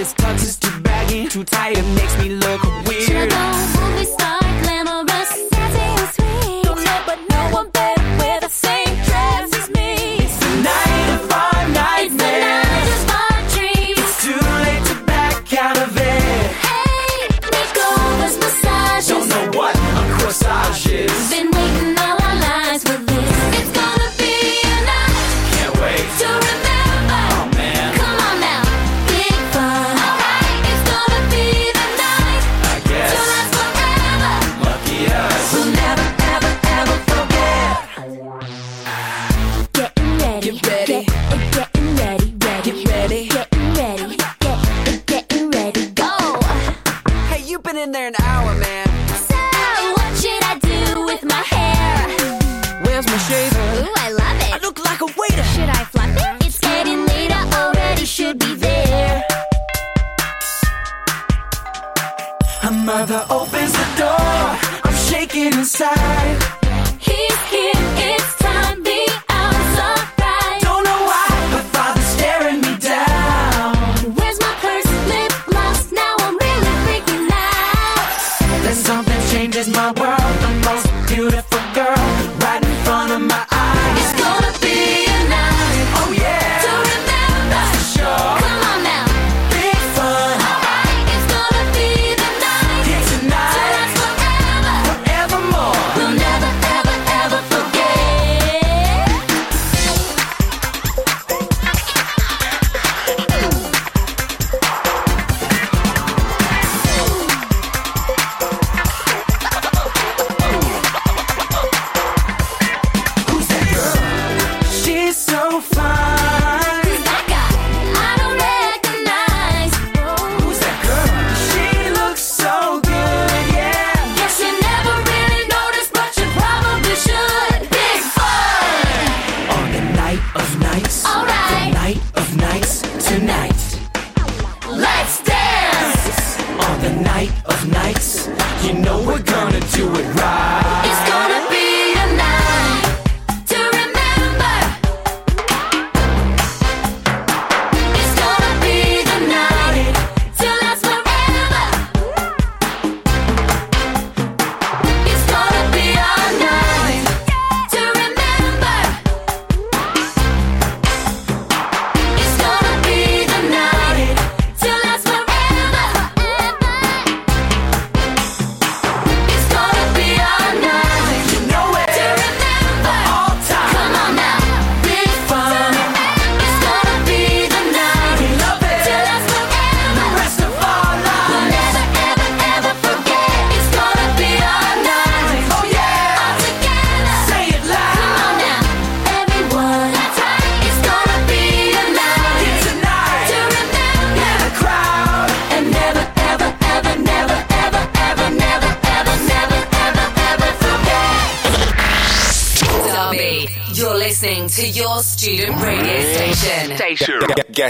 This tux is too baggy, too tight, it makes me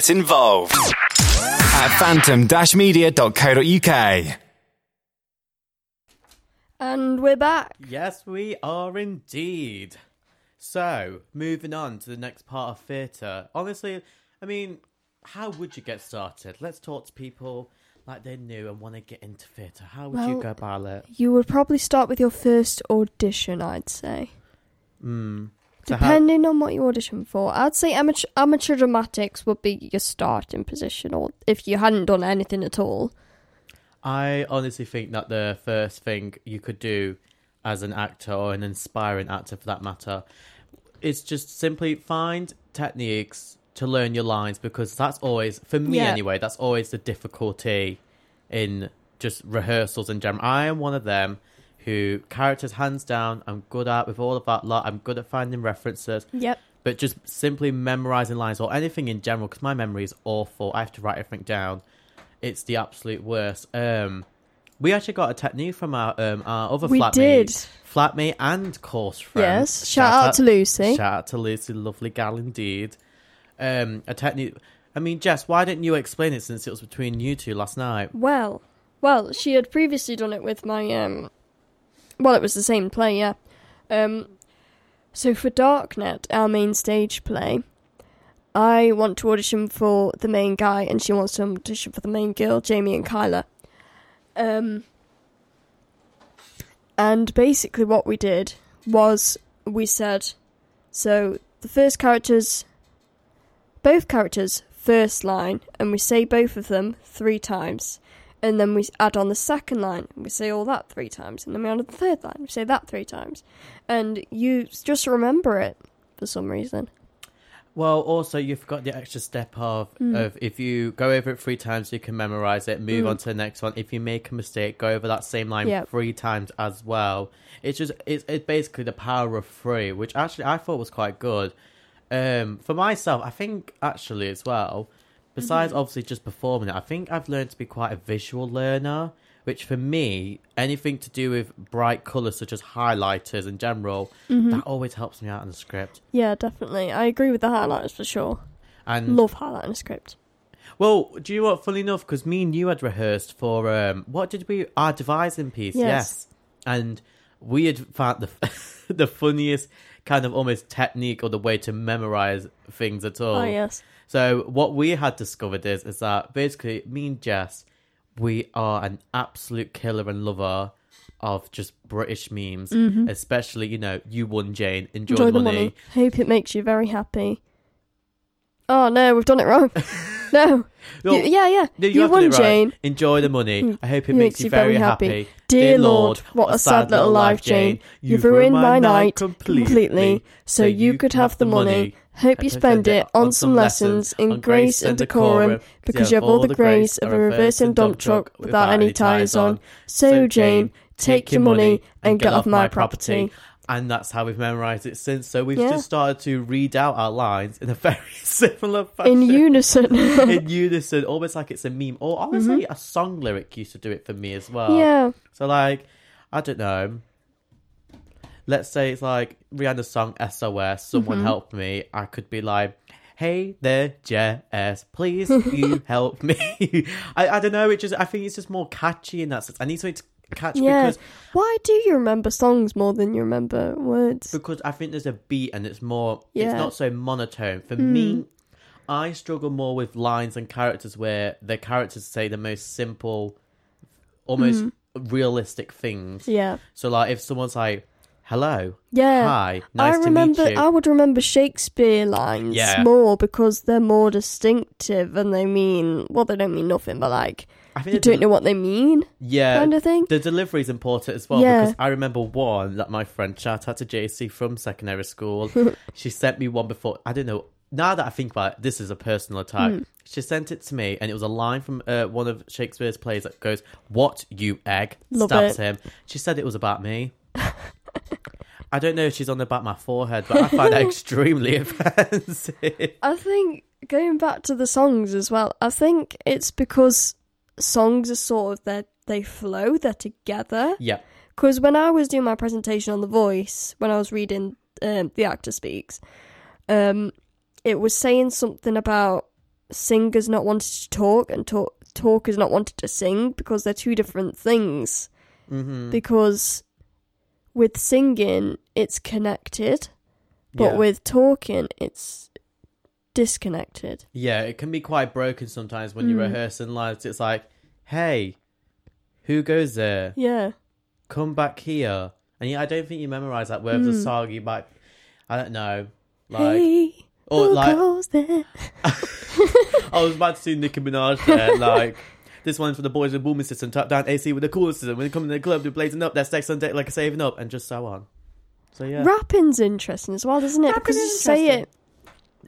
get involved at phantom-media.co.uk. And we're back. Yes, we are indeed. So, moving on to the next part of theatre. Honestly, I mean, how would you get started? Let's talk to people like they're new and want to get into theatre. How would well, you go about it? You would probably start with your first audition, I'd say. Mm. Depending on what you audition for, I'd say amateur, amateur dramatics would be your starting position, or if you hadn't done anything at all. I honestly think that the first thing you could do as an actor or an inspiring actor for that matter is just simply find techniques to learn your lines because that's always for me yeah. anyway that's always the difficulty in just rehearsals in general i am one of them who characters hands down I'm good at with all of that lot. I'm good at finding references. Yep. But just simply memorizing lines or anything in general because my memory is awful. I have to write everything down. It's the absolute worst. Um, we actually got a technique from our um, our other we flatmate, did. flatmate and course friend. Yes, shout, shout out, out, to Lucy. Shout out to Lucy, lovely gal indeed. Um, a technique. I mean, Jess, why didn't you explain it since it was between you two last night? Well, well, she had previously done it with my um well, it was the same play, yeah. Um, so for Darknet, our main stage play, I want to audition for the main guy, and she wants to audition for the main girl, Jamie and Kyla. Um, and basically, what we did was we said, so the first characters, both characters, first line, and we say both of them three times. And then we add on the second line, and we say all that three times. And then we add on the third line, we say that three times. And you just remember it for some reason. Well, also you've got the extra step of Mm. of if you go over it three times, you can memorize it. Move Mm. on to the next one. If you make a mistake, go over that same line Yep. three times as well. It's just it's it's basically the power of three, which actually I thought was quite good. Um, for myself, I think actually as well. Besides Mm-hmm. obviously just performing it, I think I've learned to be quite a visual learner. Which for me, anything to do with bright colours such as highlighters in general, Mm-hmm. that always helps me out in the script. Yeah, definitely. I agree with the highlighters for sure. And Love highlighting a script. Well, do you know what? Funny enough, because me and you had rehearsed for um, what did we? Our devising piece, Yes. yes. And we had found the *laughs* the funniest kind of almost technique or the way to memorize things at all. Oh, yes. So what we had discovered is is that basically me and Jess, we are an absolute killer and lover of just British memes, especially you know you won Jane, enjoy, Mm-hmm. Enjoy the money. money. Hope it makes you very happy. Oh no, we've done it wrong. *laughs* no. *laughs* No, You- yeah, yeah. No, you done won, right. Jane. Enjoy the money. Mm. I hope it It makes, you very happy. Dear Lord, what a sad little life, Jane. You've ruined my night completely, so you could have the money. Hope you spend it on some lessons in grace and decorum, because you have all the grace of a reversing dump truck without any tires on. So, Jane, take your money and get off my property. And that's how we've memorized it since. So we've Yeah. just started to read out our lines in a *laughs* very similar fashion. In unison. in unison, almost like it's a meme. Or honestly, mm-hmm. a song lyric used to do it for me as well. yeah. So like, I don't know. Let's say it's like Rihanna's song SOS, Someone Mm-hmm. Help Me. I could be like, Hey there, Jess, please *laughs* you help me. *laughs* I, I don't know, it just I think it's just more catchy in that sense. I need something to catch Yeah. because Why do you remember songs more than you remember words? because I think there's a beat and it's more Yeah. it's not so monotone. For Hmm. me, I struggle more with lines and characters where the characters say the most simple, almost realistic things. Yeah. So like if someone's like, "Hello, Yeah. hi, nice I to remember meet you," I would remember Shakespeare lines Yeah. more because they're more distinctive and they mean well they don't mean nothing but like I think you the don't del- know what they mean yeah, kind of thing. the delivery is important as well Yeah. because I remember one that my friend shout out to JC from secondary school. *laughs* she sent me one before. I don't know. Now that I think about it, this is a personal attack. Hmm. She sent it to me, and it was a line from uh, one of Shakespeare's plays that goes, "What you egg?" Love stabs it. him. She said it was about me. *laughs* I don't know if she's on about my forehead, but I find that *laughs* extremely offensive. I think going back to the songs as well, I think it's because songs are sort of they they flow, they're together. Yeah, Because when I was doing my presentation on The Voice, when I was reading um, The Actor Speaks, um, it was saying something about singers not wanting to talk and talk talkers not wanting to sing because they're two different things. hmm Because with singing, it's connected, but Yeah. with talking, it's disconnected. Yeah, it can be quite broken sometimes when you're Mm. rehearsing lines. It's like, hey, who goes there? Yeah. Come back here. And yeah, I don't think you memorize that word of the Mm. song. You might, I don't know. Like, hey, or who like, goes there? *laughs* I was about to see Nicki Minaj there. *laughs* Like, this one's for the boys with the booming system, top down AC with the cooler system. When they come in the club, they're blazing up. They're sex on deck like a saving up, and just so on. So yeah, Rapping's interesting as well, isn't it? Rapping because you say it,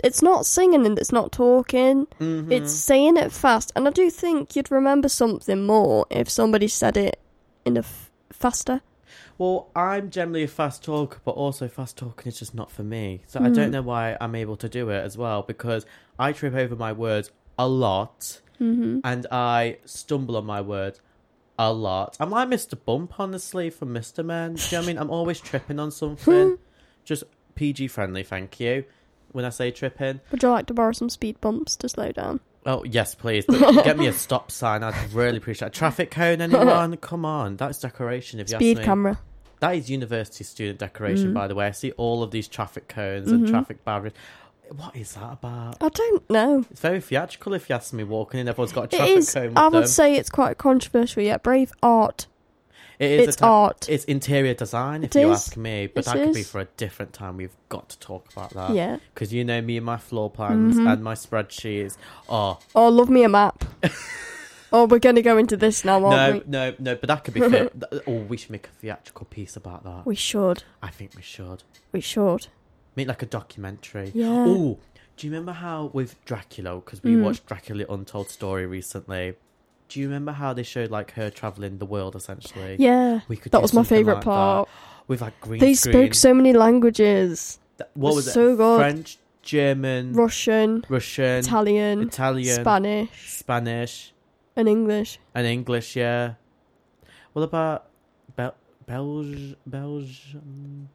it's not singing and it's not talking. Mhm. It's saying it fast, and I do think you'd remember something more if somebody said it in a f- faster. Well, I'm generally a fast talker, but also fast talking is just not for me. So I don't know why I'm able to do it as well because I trip over my words a lot. Mm-hmm. and I stumble on my words a lot. I'm like Mr. Bump, honestly, from Mr. Man. Do you know what I mean? I'm always tripping on something. *laughs* Just PG friendly, thank you. When I say tripping, Would you like to borrow some speed bumps to slow down? oh yes, please. But get me a *laughs* stop sign. I'd really appreciate. it. Traffic cone, anyone? *laughs* Come on, that's decoration. If you Speed ask me. camera. That is university student decoration, Mm. by the way. I see all of these traffic cones Mhm. and traffic barriers. What is that about? I don't know. It's very theatrical if you ask me. Walking in, everyone's got a It traffic is. cone with I would them. say it's quite controversial. Yeah, brave art. It is it's a type- art. It's interior design, if It you is. ask me. But It that could be is. for a different time. We've got to talk about that. Yeah. Because you know me and my floor plans Mhm. and my spreadsheets. Oh, Oh, love me a map. *laughs* oh, we're going to go into this now, aren't no, we? no, no. But that could be fit. *laughs* Th- Oh, we should make a theatrical piece about that. We should. I think we should. We should. Make like a documentary. Yeah. Oh, do you remember how with Dracula, because we Mm. watched Dracula Untold Story recently, do you remember how they showed like her traveling the world essentially? Yeah. We could that was my favourite like that. part. With like green They screen. spoke so many languages Th- what was was it? so good. French, German, Russian, Russian, Italian, Italian, Spanish, Spanish, and English. and English. Yeah. What about Bel- Belge? Belgium?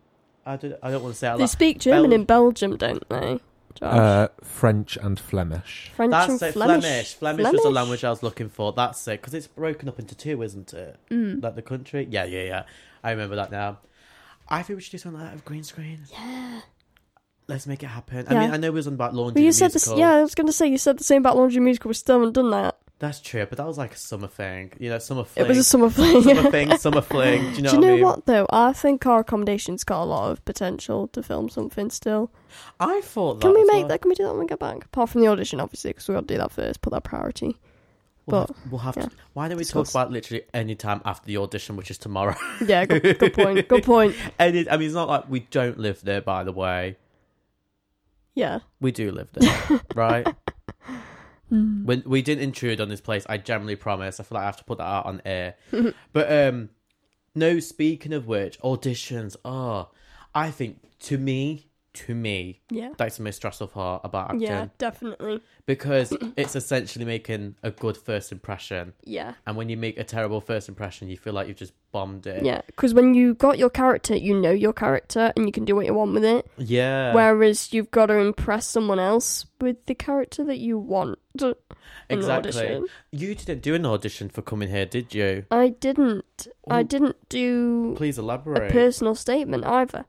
I don't. I don't want to say out They loud. speak German Bel- in Belgium, don't they? Josh? Uh, French and Flemish. French That's and it. Flemish. Flemish. Flemish was the language I was looking for. That's it. Because it's broken up into two, isn't it? Mm. Like the country. Yeah, yeah, yeah. I remember that now. I think we should do something like that with green screen. Yeah. Let's make it happen. I Yeah. mean, I know we was on about laundry. Well, you the said this. musical. Yeah, I was going to say you said the same about Laundry Musical. We still haven't done that. That's true, but that was like a summer thing. You know, summer fling. It was a summer fling. summer thing, summer *laughs* fling. Do you know, Do you know what I mean? what though? I think our accommodation's got a lot of potential to film something still. I thought that. Can we make well. that? Can we do that when we get back? Apart from the audition, obviously, because we got to do that first. Put that priority. We'll but have, we'll have yeah. to. Why don't we Discuss. talk about literally any time after the audition, which is tomorrow? Yeah, good, good point. Good *laughs* point. Any, I mean, it's not like we don't live there. By the way, Yeah. we do live there, right? *laughs* Mm. When we didn't intrude on this place, I generally promise. I feel like I have to put that out on air. *laughs* but um, no. Speaking of which, auditions. Oh, I think to me, to me, Yeah. that's the most stressful part about acting. Yeah, definitely. because *clears throat* it's essentially making a good first impression. Yeah. And when you make a terrible first impression, you feel like you've just bombed it. Yeah, because when you got your character, you know your character and you can do what you want with it. Yeah. Whereas you've got to impress someone else with the character that you want. exactly. You didn't do an audition for coming here, did you? I didn't. I didn't do Please elaborate. a personal statement either,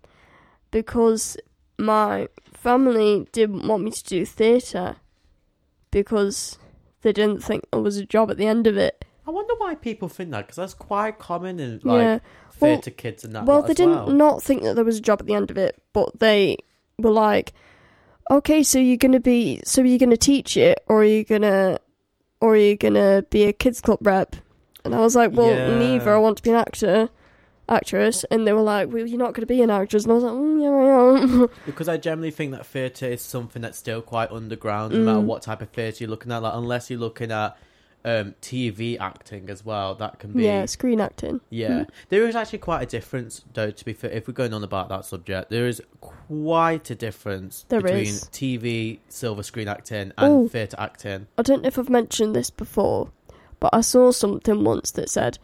because my family didn't want me to do theatre because they didn't think there was a job at the end of it. I wonder why people think that because that's quite common in like yeah. Well, theatre kids and that. well, they didn't well. not think that there was a job at the end of it, but they were like, "Okay, so you're gonna be, so you're gonna teach it, or are you gonna, or are you gonna be a kids club rep?" And I was like, "Well, Yeah. neither. I want to be an actor, actress." And they were like, "Well, you're not gonna be an actress." And I was like, mm, "Yeah, I am." *laughs* Because I generally think that theatre is something that's still quite underground, no matter Mm. what type of theatre you're looking at. Like, unless you're looking at um, TV acting as well, that can be. yeah, screen acting. Yeah, there is actually quite a difference, though. To be fair, if we're going on about that subject, there is quite a difference There between is. TV silver screen acting Ooh. and theatre acting. I don't know if I've mentioned this before, but I saw something once that said,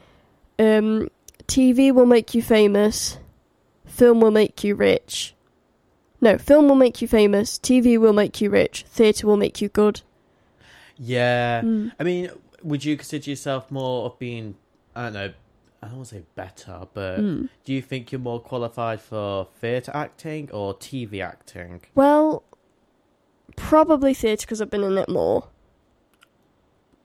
um, "TV will make you famous, film will make you rich." No, film will make you famous, TV will make you rich, theatre will make you good. Yeah, Mm. I mean, would you consider yourself more of being, I don't know, I don't want to say better, but Mm. do you think you're more qualified for theatre acting or TV acting? Well, probably theatre because I've been in it more.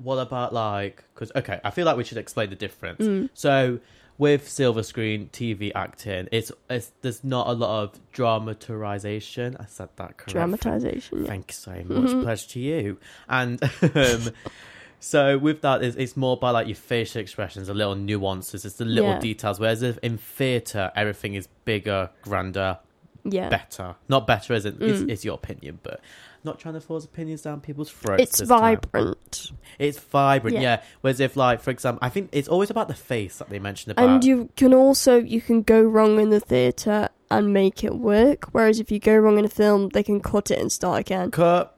What about like, because okay, I feel like we should explain the difference. Mm. So with silver screen TV acting, it's, it's there's not a lot of dramatization. I said that correctly. Dramatization. Yeah. Thank you so much. Mhm. Pleasure to you. And um, *laughs* so with that, it's, it's more by like your facial expressions, the little nuances, it's the little Yeah. details. Whereas if in theatre, everything is bigger, grander, Yeah. better. Not better, isn't it's, Mm. it's your opinion, but not trying to force opinions down people's throats. It's this time. vibrant. It's vibrant, Yeah. yeah. Whereas if, like, for example, I think it's always about the face that they mentioned about. And you can also you can go wrong in the theatre and make it work. Whereas if you go wrong in a film, they can cut it and start again. Cut.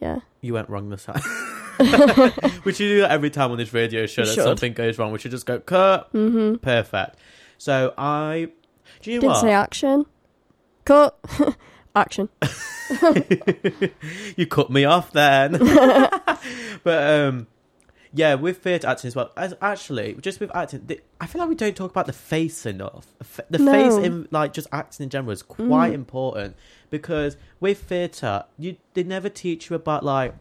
Yeah. You went wrong this time. *laughs* we should do that every time on this radio show We that should. something goes wrong. We should just go cut. Mm-hmm. Perfect. So I. Do you know Didn't what? say action. Cut. *laughs* action. *laughs* you cut me off then. *laughs* but um, yeah, with theatre acting as well. As actually, just with acting, the, I feel like we don't talk about the face enough. The No. face in like just acting in general is quite important because with theatre, you they never teach you about like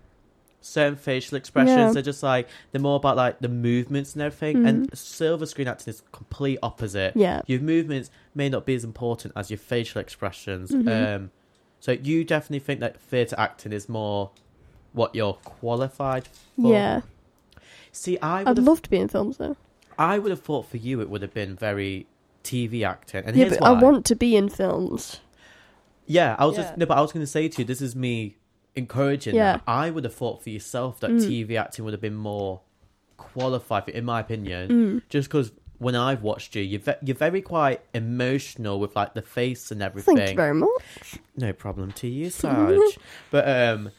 certain facial expressions. Yeah. They're just like they're more about like the movements and everything. And silver screen acting is complete opposite. Yeah. your movements may not be as important as your facial expressions. Mm-hmm. Um, so you definitely think that theatre acting is more what you're qualified for. Yeah. See, I I'd have, love to be in films though. I would have thought for you it would have been very TV acting. And Yeah, here's but I want to be in films. Yeah, I was Yeah. just no, but I was going to say to you, this is me encouraging. Yeah. that. I would have thought for yourself that Mm. TV acting would have been more qualified, in my opinion, Mm. just because when I've watched you, you're ve- you're very quite emotional with like the face and everything. Thank you very much. No problem to you, *laughs* Sarge. but um,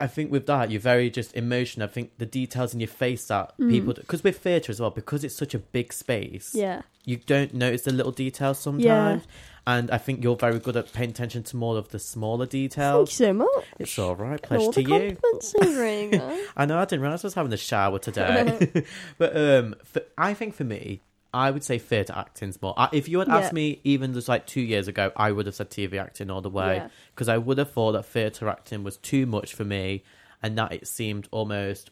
I think with that, you're very just emotional. I think the details in your face that people, because with theatre as well, because it's such a big space, Mm. Yeah. you don't notice the little details sometimes. And I think you're very good at paying attention to more of the smaller details. Thank you so much. It's all right, All pleasure the to you. *laughs* I know I didn't realize I was having a shower today, *laughs* *laughs* but um, for, I think for me, I would say theatre acting's more. I, if you had asked Yeah. me even just like two years ago, I would have said TV acting all the way Yeah. because I would have thought that theatre acting was too much for me, and that it seemed almost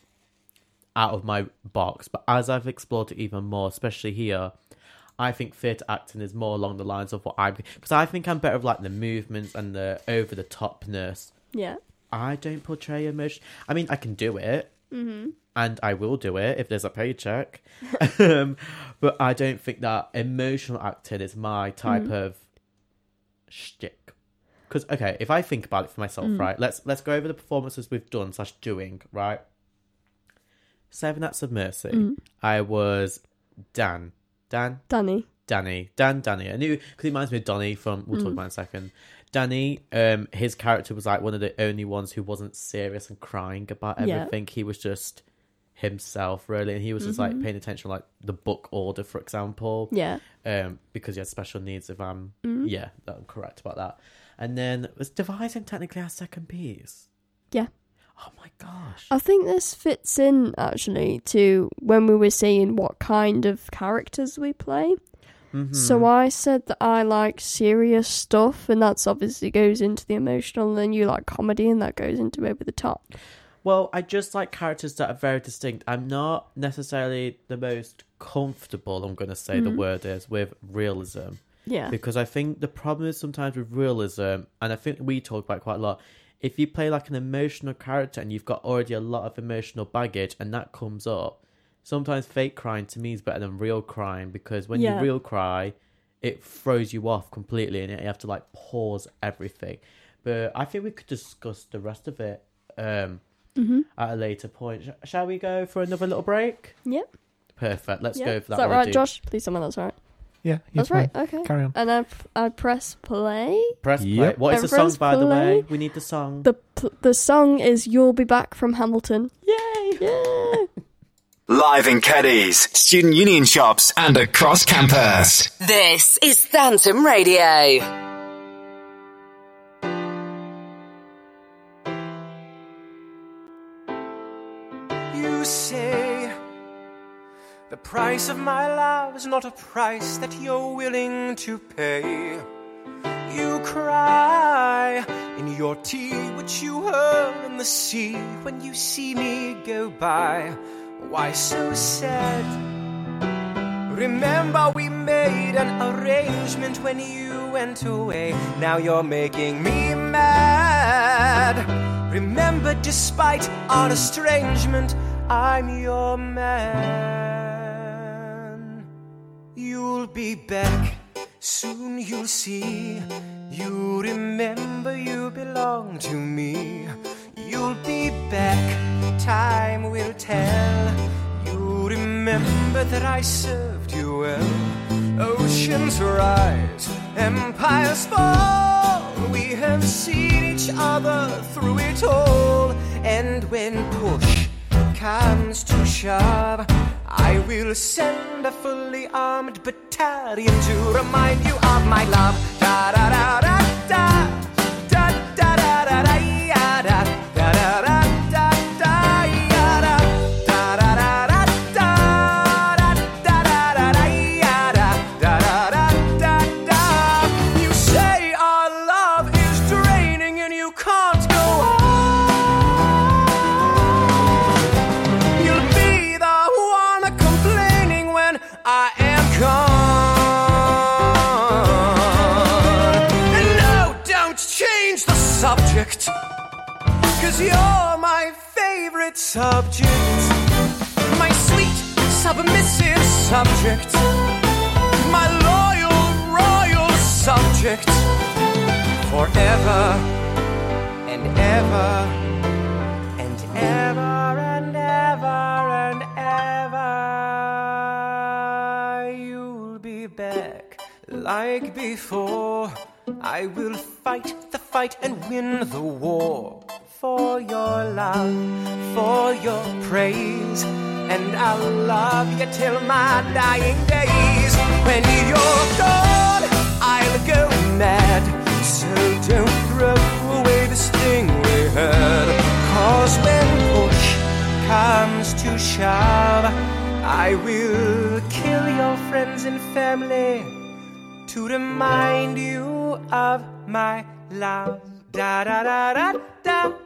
out of my box. But as I've explored it even more, especially here. I think theatre acting is more along the lines of what I because I think I'm better of like the movements and the over the topness yeah. I don't portray emotion. I mean, I can do it, Mm-hmm. and I will do it if there's a paycheck. um, *laughs* *laughs* but I don't think that emotional acting is my type Mm-hmm. of shtick. Because okay, if I think about it for myself, Mm. right? Let's let's go over the performances we've done slash doing. Right. Seven Acts of Mercy. Mm. I was Dan. Dan. Danny. Danny, Dan, Danny. I knew because he reminds me of Donny from. We'll Mm. talk about it in a second. Danny, um, his character was like one of the only ones who wasn't serious and crying about Yeah. everything. He was just himself, really, and he was just like paying attention, like the book order, for example, Mm-hmm. Yeah. um, because he had special needs. If I'm, Mm-hmm. yeah, that I'm correct about that. And then was devising technically our second piece. Yeah. Oh my gosh. I think this fits in actually to when we were saying what kind of characters we play. Mhm. So I said that I like serious stuff, and that's obviously goes into the emotional, and then you like comedy, and that goes into over the top. Well, I just like characters that are very distinct. I'm not necessarily the most comfortable, I'm going to say the word is, with realism. Yeah. Because I think the problem is sometimes with realism, and I think we talk about it quite a lot, if you play like an emotional character and you've got already a lot of emotional baggage and that comes up, sometimes fake crying to me is better than real crying because when Yeah. you real cry, it throws you off completely and you have to like pause everything. But I think we could discuss the rest of it um, Mm-hmm. at a later point. Sh- shall we go for another little break? Yep. Perfect. Let's Yeah. go for that. Is that right, Josh? Please tell me that's right. Yeah, That's right. Okay. Carry on. And I, I press play. Press play. Yep. What is the song, press by the way? We need the song. The pl- the song is "You'll Be Back" from Hamilton. Yay! Yeah. *laughs* Live in Keddies, student union shops, and across campus. This is Phantom Radio. Price of my love is not a price that you're willing to pay. You cry in your tea, which you hurl in the sea when you see me go by. Why so sad? Remember, we made an arrangement when you went away. Now you're making me mad. Remember, despite our estrangement, I'm your man. You'll be back, soon you'll see. You remember you belong to me. You'll be back, time will tell. You remember that I served you well. Oceans rise, empires fall. We have seen each other through it all. And when push comes to shove, I will send a fully armed battalion to remind you of my love. Da da da. Subject. My sweet, submissive subject. My loyal, royal subject. Forever and ever and ever and ever and ever. You'll be back like before. I will fight the fight and win the war for your love, for your praise. And I'll love you till my dying days. When you're gone, I'll go mad. So don't throw away this thing we had. Cause when push comes to shove, I will kill your friends and family to remind you of my love. Da da da da da.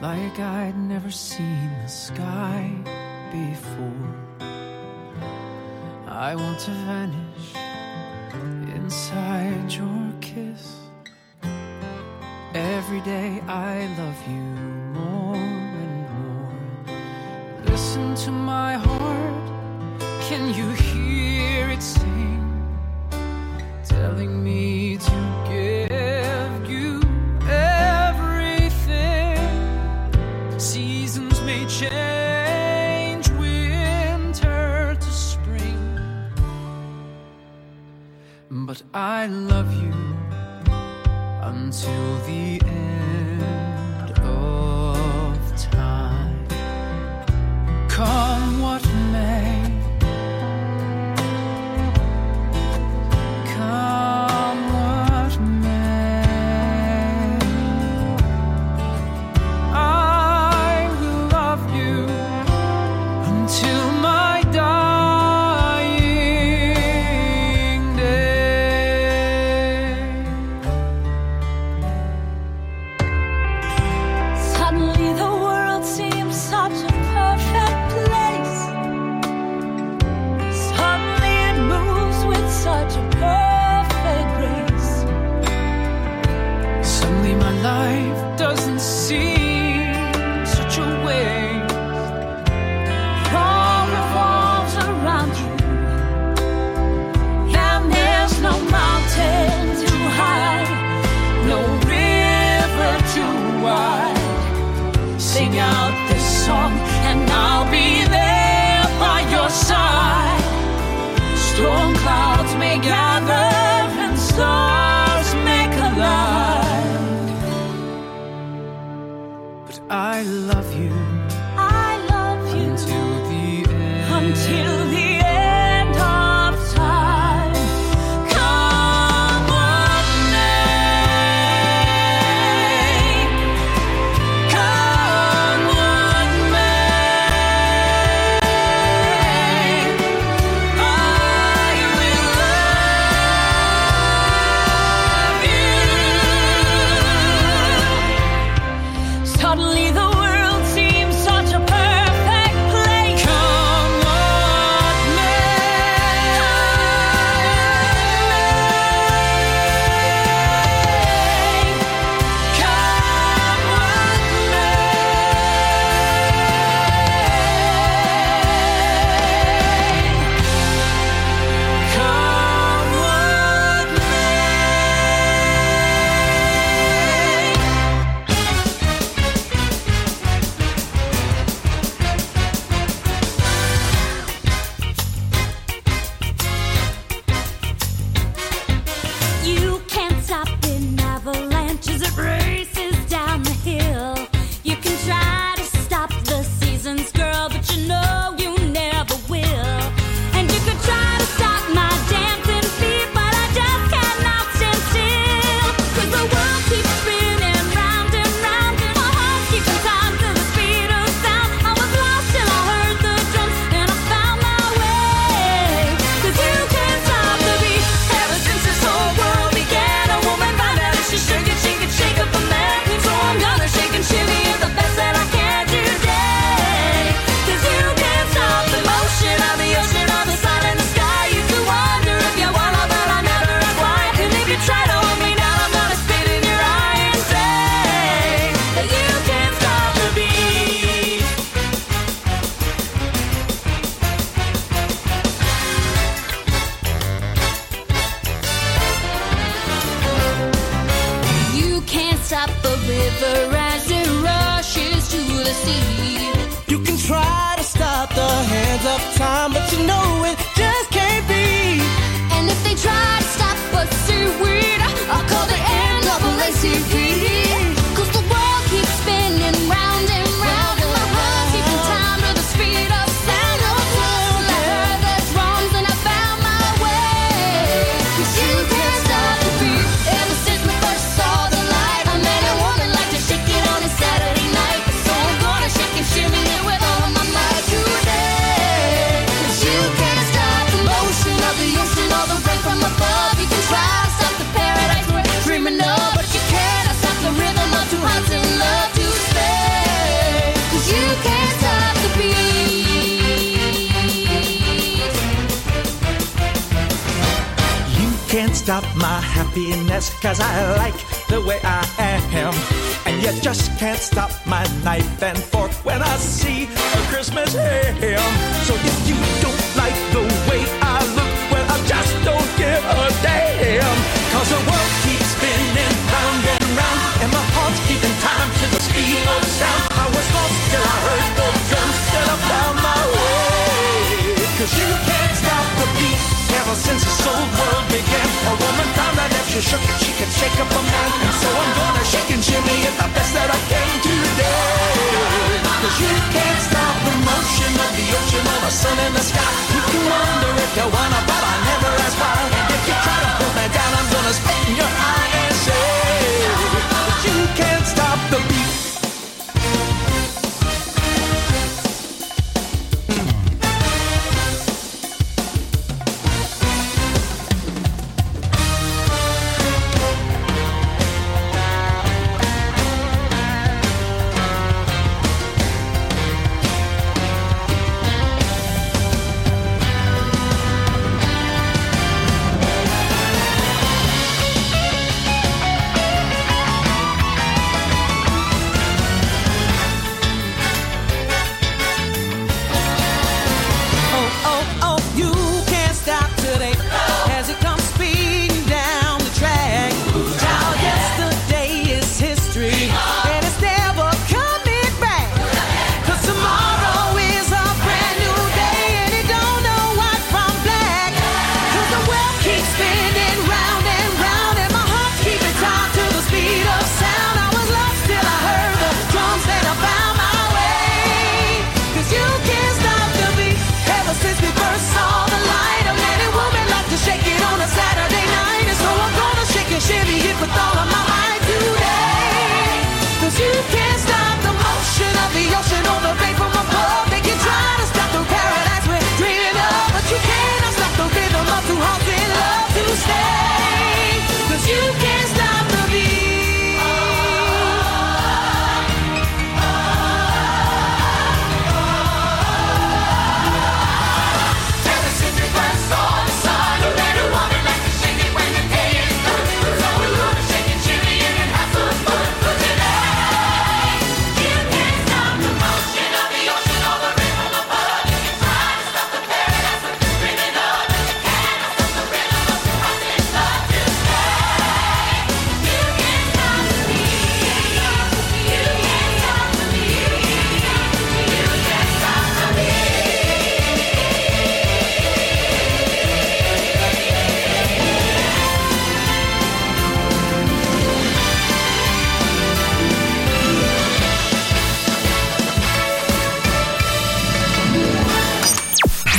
Like I'd never seen the sky before. I want to vanish inside your kiss. Every day I love you more and more. Listen to my heart. Can you hear it sing? telling me I love you until the end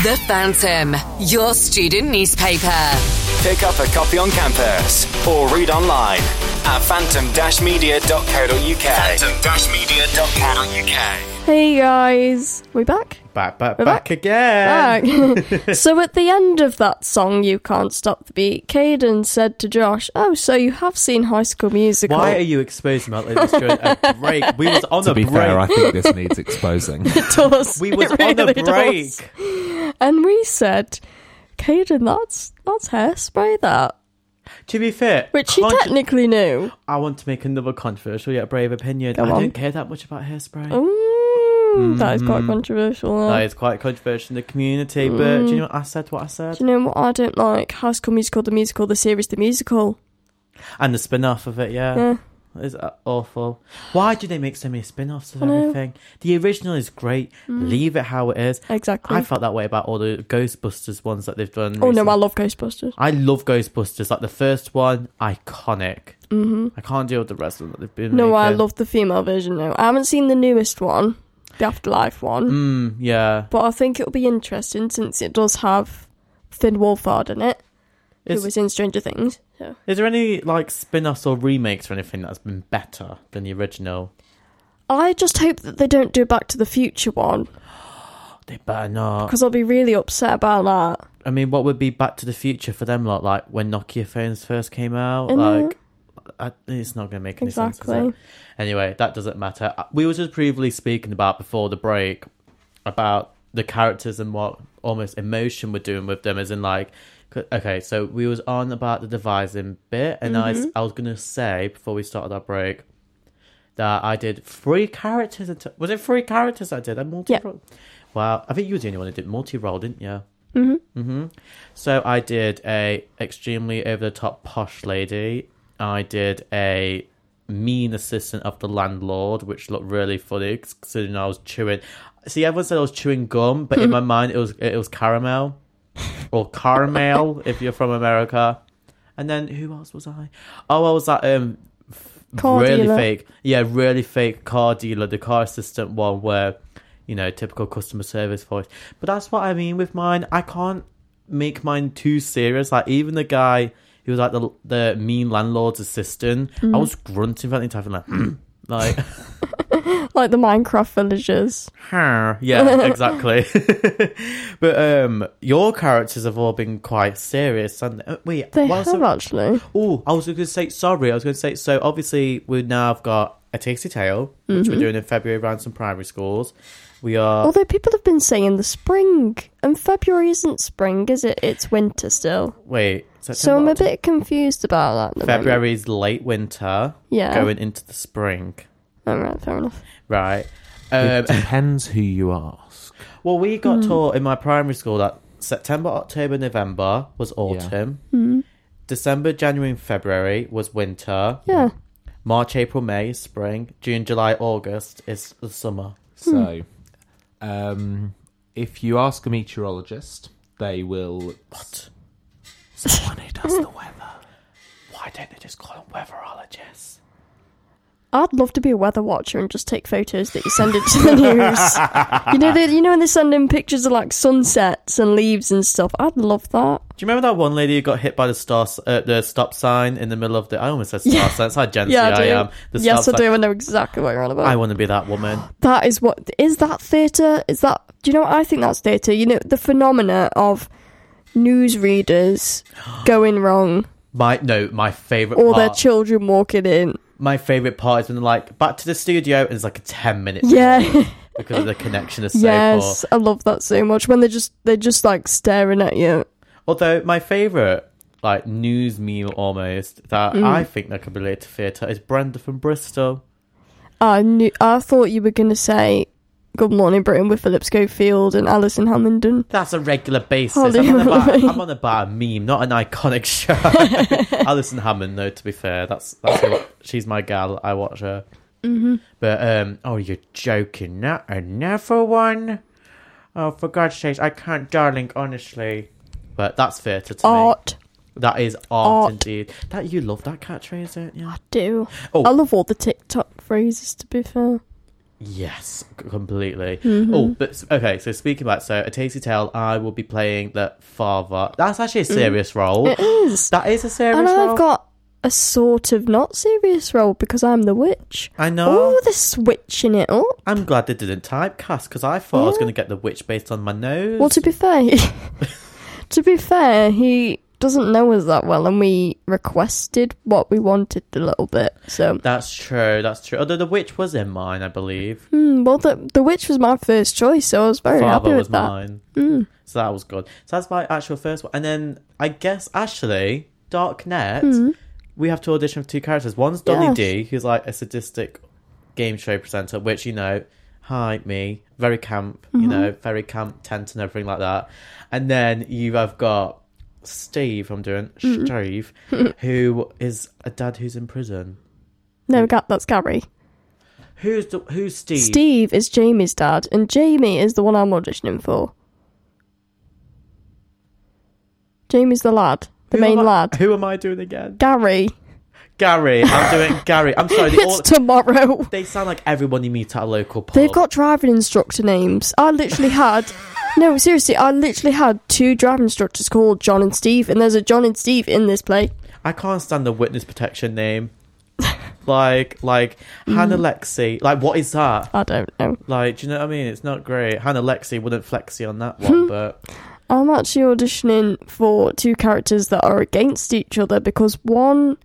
The Phantom, your student newspaper. Pick up a copy on campus or read online at phantom-media.co.uk. Phantom-media.co.uk. Hey guys, we back? Back, back, back, back. again. Back. *laughs* *laughs* so at the end of that song, "You Can't Stop the Beat," Caden said to Josh, "Oh, so you have seen High School Musical?" Why are you exposing me like this during a break? We was on to a be break. fair, I think this needs exposing. *laughs* It does. we was It on a break. does. and we said, "Caden, that's that's hairspray." That To be fair, which he contra- technically knew. I want to make another controversial yet brave opinion. Go I on. don't care that much about hairspray. Ooh, That is quite Mhm. controversial. though. That is quite controversial in the community, but do you know what I said? What I said, Do you know what I don't like? High School Musical, the musical, the series, the musical. and the spin-off of it. Yeah, Yeah. it's uh, awful. Why do they make so many spin-offs of I know. everything? The original is great. Mm. Leave it how it is. Exactly. I felt that way about all the Ghostbusters ones that they've done. Oh no. I love Ghostbusters. I love Ghostbusters. Like the first one, iconic. hmm I can't deal with the rest of them that they've been. No, I love the female version now. I haven't seen the newest one, the Afterlife one, Mm, yeah. but I think it'll be interesting since it does have Finn Wolfhard in it, Is, who was in Stranger Things. So. is there any like spin-offs or remakes or anything that's been better than the original? I just hope that they don't do Back to the Future one *gasps* They better not. because I'll be really upset about that. I mean, what would be Back to the Future for them lot? Like when Nokia phones first came out, know. like I, it's not going to make any sense. Exactly. it? Anyway, that doesn't matter. Uh, We were just previously speaking about before the break about the characters and what almost emotion we're doing with them, as in like. Okay, so we was on about the devising bit, and I, s- Mhm. I was gonna say before we started our break that I did three characters. Into, was it three characters I did? I multi. Wow, I think you were the only one who did multi role, didn't you? Mhm. hmm So I did a extremely over the top posh lady. I did a mean assistant of the landlord, which looked really funny considering I was chewing. See, everyone said I was chewing gum, but in my *laughs* mind it was it was caramel or caramel *laughs* if you're from America. And then who else was I? Oh, I was that um Car really dealer. fake, yeah, really fake car dealer, the car assistant one where you know typical customer service voice. But that's what I mean with mine. I can't make mine too serious. Like even the guy who was like the the mean landlord's assistant, I Mhm. was grunting for the entire time, like *clears throat* like. *laughs* Like the Minecraft villagers. Yeah, *laughs* exactly. *laughs* but um, your characters have all been quite serious. And uh, wait, They have actually. Oh, I was going to say sorry. I was going to say so. Obviously, we now have got a tasty tale, which we're Mhm. doing in February around some primary schools. We are. Although people have been saying the spring, and February isn't spring, is it? It's winter still. wait, So I'm a bit confused about that. at the moment. February's late winter. Yeah. going into the spring. All right, fair enough. Right. it Um, depends who you ask. *laughs* well, we got Hmm. taught in my primary school that September, October, November was autumn. Hmm. December, January, and February was winter. Yeah. March, April, May is spring. June, July, August is the summer. So, um, if you ask a meteorologist, they will. What? Someone who does the *laughs* weather. Why don't they just call them weatherologists? I'd love to be a weather watcher and just take photos that you send into the news. you know, they, you know when they send in pictures of like sunsets and leaves and stuff. I'd love that. Do you remember that one lady who got hit by the star, s- uh, the stop sign in the middle of the? I almost said stop Yeah. sign. That's how Gen Yeah, I Z I do. am. The yes, I stop sign. do. I know exactly what you're on about. I want to be that woman. *gasps* That is what is that theatre? Is that do you know what I think that's theatre? You know the phenomena of news readers *gasps* going wrong My no, my favorite or their children walking in. my favorite part is when they're like back to the studio and it's like a ten minute Yeah. *laughs* because of the connection is so yes, poor. I love that so much when they just they're just like staring at you. Although my favorite like news meme almost that Mm. I think that could relate to theatre is Brenda from Bristol. I knew. I thought you were gonna say "Good Morning Britain" with Philip Schofield and Alison Hammondon. That's a regular basis. I'm on, about, Willoughby. I'm on about a meme, not an iconic *laughs* show. *laughs* Alison Hammond, though. To be fair, that's that's who, she's my gal. I watch her. Mhm. But um, oh, you're joking? Not another one. Oh, for God's sake, I can't, darling. Honestly, but that's theatre to Art. me. That is art, That is Art. indeed. That you love that catchphrase, don't you? I do. Oh. I love all the TikTok phrases. To be fair, Yes, completely. Mhm. Oh, but okay. So speaking about so a tasty tale, I will be playing the father. That's actually a serious role. It is. That is a serious and role. I've got a sort of not serious role because I'm the witch. I know. Oh, they're switching it up. I'm glad they didn't typecast because I thought I was going to get the witch based on my nose. Well, to be fair, *laughs* to be fair, he doesn't know us that well, and we requested what we wanted a little bit. So, That's true. That's true. Although the witch was in mine, I believe. hmm, well, the the witch was my first choice, so I was very happy Father with was that. mine. Mm. So that was good. So that's my actual first one. And then I guess actually, Darknet, Mhm. we have to audition for two characters. One's Donny Yes. D, who's like a sadistic game show presenter, which, you know, hi, me, very camp, you Mhm. know, very camp tent and everything like that. And then you have got Steve, I'm doing, Mhm. Steve, *laughs* who is a dad who's in prison. No, Ga- that's Gary. Who's the, who's Steve? Steve is Jamie's dad, and Jamie is the one I'm auditioning for. Jamie's the lad, the Who main I- lad. Who am I doing again? Gary. Gary. I'm doing *laughs* Gary. I'm sorry. They, It's all, tomorrow. they sound like everyone you meet at a local pub. They've got driving instructor names. I literally had. *laughs* No, seriously, I literally had two driving instructors called John and Steve, and there's a John and Steve in this play. I can't stand the witness protection name. like, like Hannah mm. Lexi. Like, what is that? I don't know. Like, do you know what I mean? It's not great. Hannah Lexi wouldn't flexy on that one, *laughs* but I'm actually auditioning for two characters that are against each other because one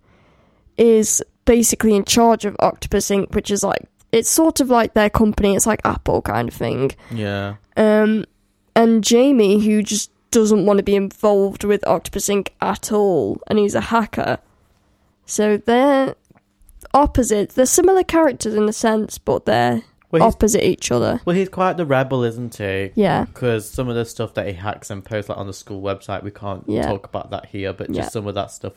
is basically in charge of Octopus Inc., which is like it's sort of like their company. It's like Apple kind of thing. yeah. Um, and Jamie, who just doesn't want to be involved with Octopus Inc. at all, and he's a hacker. So they're opposite. They're similar characters in a sense, but they're Well, opposite each other. Well, he's quite the rebel, isn't he? Yeah. Because some of the stuff that he hacks and posts like on the school website, we can't Yeah. talk about that here. But just Yeah. some of that stuff.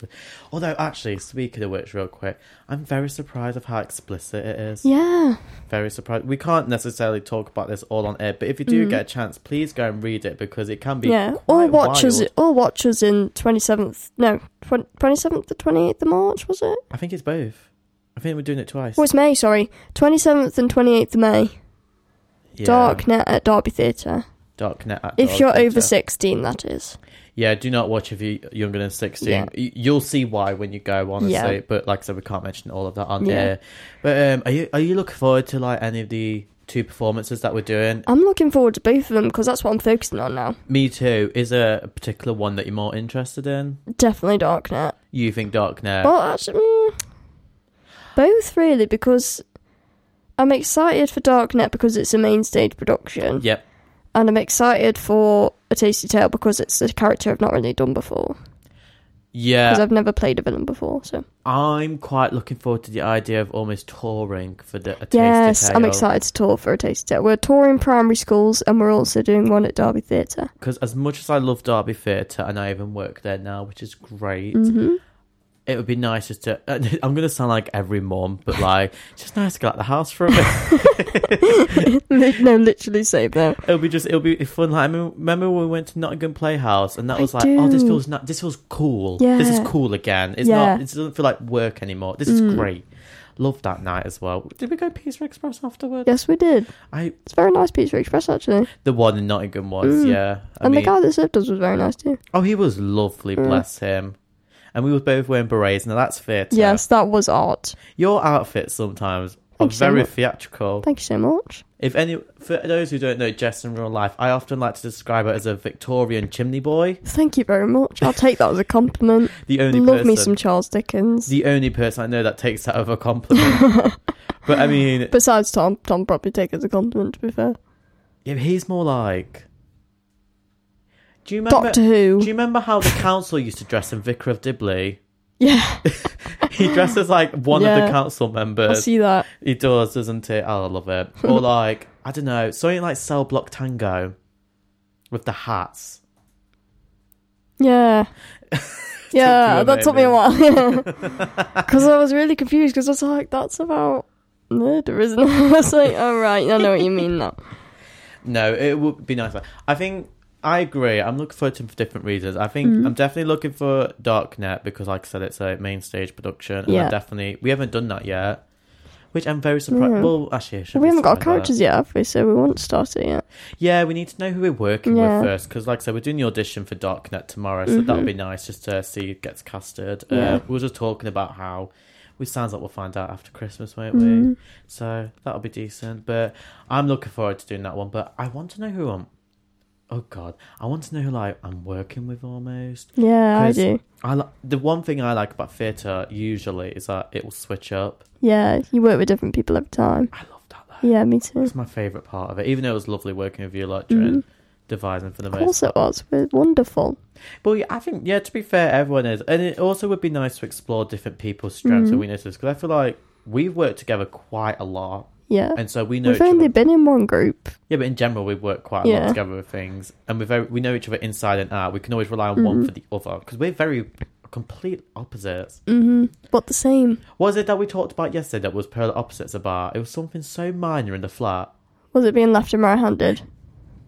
Although, actually, speaking of which, real quick, I'm very surprised of how explicit it is. Yeah. Very surprised. We can't necessarily talk about this all on air, but if you do Mm. get a chance, please go and read it because it can be. Yeah, quite or watch us. wild. Or watch us in twenty seventh. No, twenty seventh to twenty eighth of March was it? I think it's both. I think we're doing it twice. Oh, it's May. Sorry, twenty seventh and twenty eighth of May. Yeah. Darknet at Derby Theatre. Darknet. At If you're Theatre. over sixteen, that is. Yeah, do not watch if you're younger than 16. Yeah. Y- You'll see why when you go, honestly. Yeah. But like I said, we can't mention all of that on Yeah. air. But um, are you are you looking forward to like any of the two performances that we're doing? I'm looking forward to both of them because that's what I'm focusing on now. Me too. Is there a particular one that you're more interested in? Definitely Darknet. You think Darknet? Well, actually, mm, both really because I'm excited for Darknet because it's a main stage production. Yep. And I'm excited for A Tasty Tale because it's a character I've not really done before. Yeah. Because I've never played a villain before, so. I'm quite looking forward to the idea of almost touring for the a Tasty Yes, I'm excited to tour for A Tasty Tale. We're touring primary schools and we're also doing one at Derby Theatre. Because as much as I love Derby Theatre and I even work there now, which is great, Mhm. It would be nice just to. *laughs* I'm going to sound like every mom, but like, it's just nice to get out the house for a bit. *laughs* no, literally same though. it'll be just, it'll be fun. Like, I mean, remember when we went to Nottingham Playhouse and that was like, oh, this feels not, this feels cool. Yeah. This is cool again. It's Yeah. not, it doesn't feel like work anymore. This is Mm. great. Love that night as well. Did we go Pizza Express afterwards? Yes, we did. I It's very nice Pizza Express, actually. the one in Nottingham was Mm. yeah. I and mean, the guy that served us was very nice too. oh, he was lovely. Mm. Bless him. And we were both wearing berets. Now that's theatre. Yes, that was art. Your outfits sometimes are Thank you so very much. theatrical. Thank you so much. If any, for those who don't know Jess in real life, I often like to describe her as a Victorian chimney boy. Thank you very much. I'll take that as a compliment. *laughs* The only Love person, me some Charles Dickens. the only person I know that takes that as a compliment. *laughs* but I mean, Besides Tom, Tom probably take it as a compliment. To be fair, yeah, he's more like. Do you remember? Doctor Who. Do you remember how the council used to dress in Vicar of Dibley? Yeah, *laughs* He dresses like one of the council members. I see that. He does, doesn't he? Oh, I love it. Or *laughs* like, I don't know, something like Cell Block Tango with the hats. Yeah. *laughs* Yeah, that took me a while. Because I was really confused because I was like, that's about murder, isn't it? I was like, oh, right, I know what you mean now. No, it would be nice. I think I agree. I'm looking forward to him for different reasons. I think Mhm. I'm definitely looking for Darknet because, like I said, it's a main stage production. And Yeah. I definitely we haven't done that yet. which I'm very surprised. Yeah. Well, actually, should we haven't got surprised by that. characters yet, have we? So we won't start it yet. Yeah, we need to know who we're working Yeah. with first because, like I said, we're doing the audition for Darknet tomorrow, so that'll be nice just to see who gets casted. Mm-hmm. Yeah. Uh, we were just talking about how we sounds like we'll find out after Christmas, won't we? Mm-hmm. So that'll be decent. But I'm looking forward to doing that one. But I want to know who I'm. Oh God, I want to know who like I'm working with almost. Yeah, I 'Cause do. I li- the one thing I like about theatre usually is that it will switch up. Yeah, you work with different people every time. I love that. Though. Yeah, me too. It's my favourite part of it. Even though it was lovely working with you like during devising for the Mm-hmm. Of most course it was. We're wonderful. But yeah, I think, yeah, to be fair, everyone is. And it also would be nice to explore different people's strengths Mm-hmm. and weaknesses because I feel like we've worked together quite a lot. Yeah. And so we know We've each only other. been in one group. Yeah, but in general, we've worked quite a lot Yeah. together with things. And we very we know each other inside and out. We can always rely on one Mm-hmm. for the other because we're very complete opposites. But the same. What was it that we talked about yesterday that was polar opposites about? It was something so minor in the flat. Was it being left and right handed?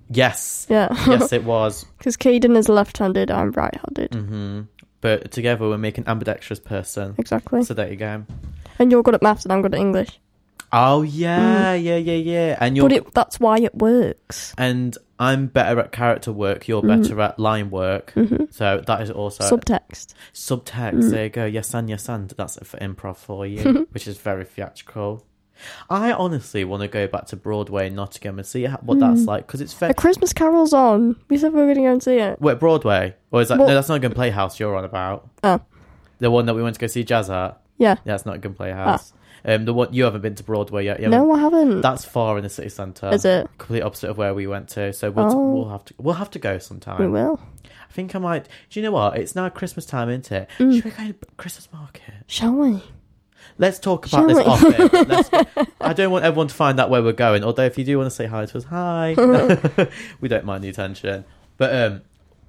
Yes. Yeah. *laughs* yes, it was. *laughs* Because Caden is left handed, I'm right handed. hmm But together, we're making ambidextrous person. Exactly. So there you go. And you're good at maths and I'm good at English. Oh yeah, yeah, yeah, yeah. And you're Mm. But it, that's why it works. and I'm better at character work. You're Mm-hmm. better at line work. So that is also Subtext. subtext. Mm. There you go. Yes and yes and. That's it for improv for you, *laughs* which is very theatrical. I honestly want to go back to Broadway in Nottingham and see how, what that's like because it's A fair. Christmas Carol's on. We said we were going to go and see it. Wait, Broadway or is that Well- no? That's not a Gun Playhouse. You're on about Oh, the one that we went to go see jazz at. yeah. Yeah, that's Nottingham Playhouse. Um, the one you haven't been to Broadway yet. You. No, I haven't. That's far in the city centre. Is it? Complete opposite of where we went to. So we'll, Oh. we'll have to we'll have to go sometime. we will. I think I might. Do you know what? It's now Christmas time, isn't it? Mm. Should we go to Christmas market? Shall we? Let's talk about Shall this off air. *laughs* I don't want everyone to find out where we're going. Although, if you do want to say hi to us, hi. *laughs* *laughs* we don't mind the attention. But um,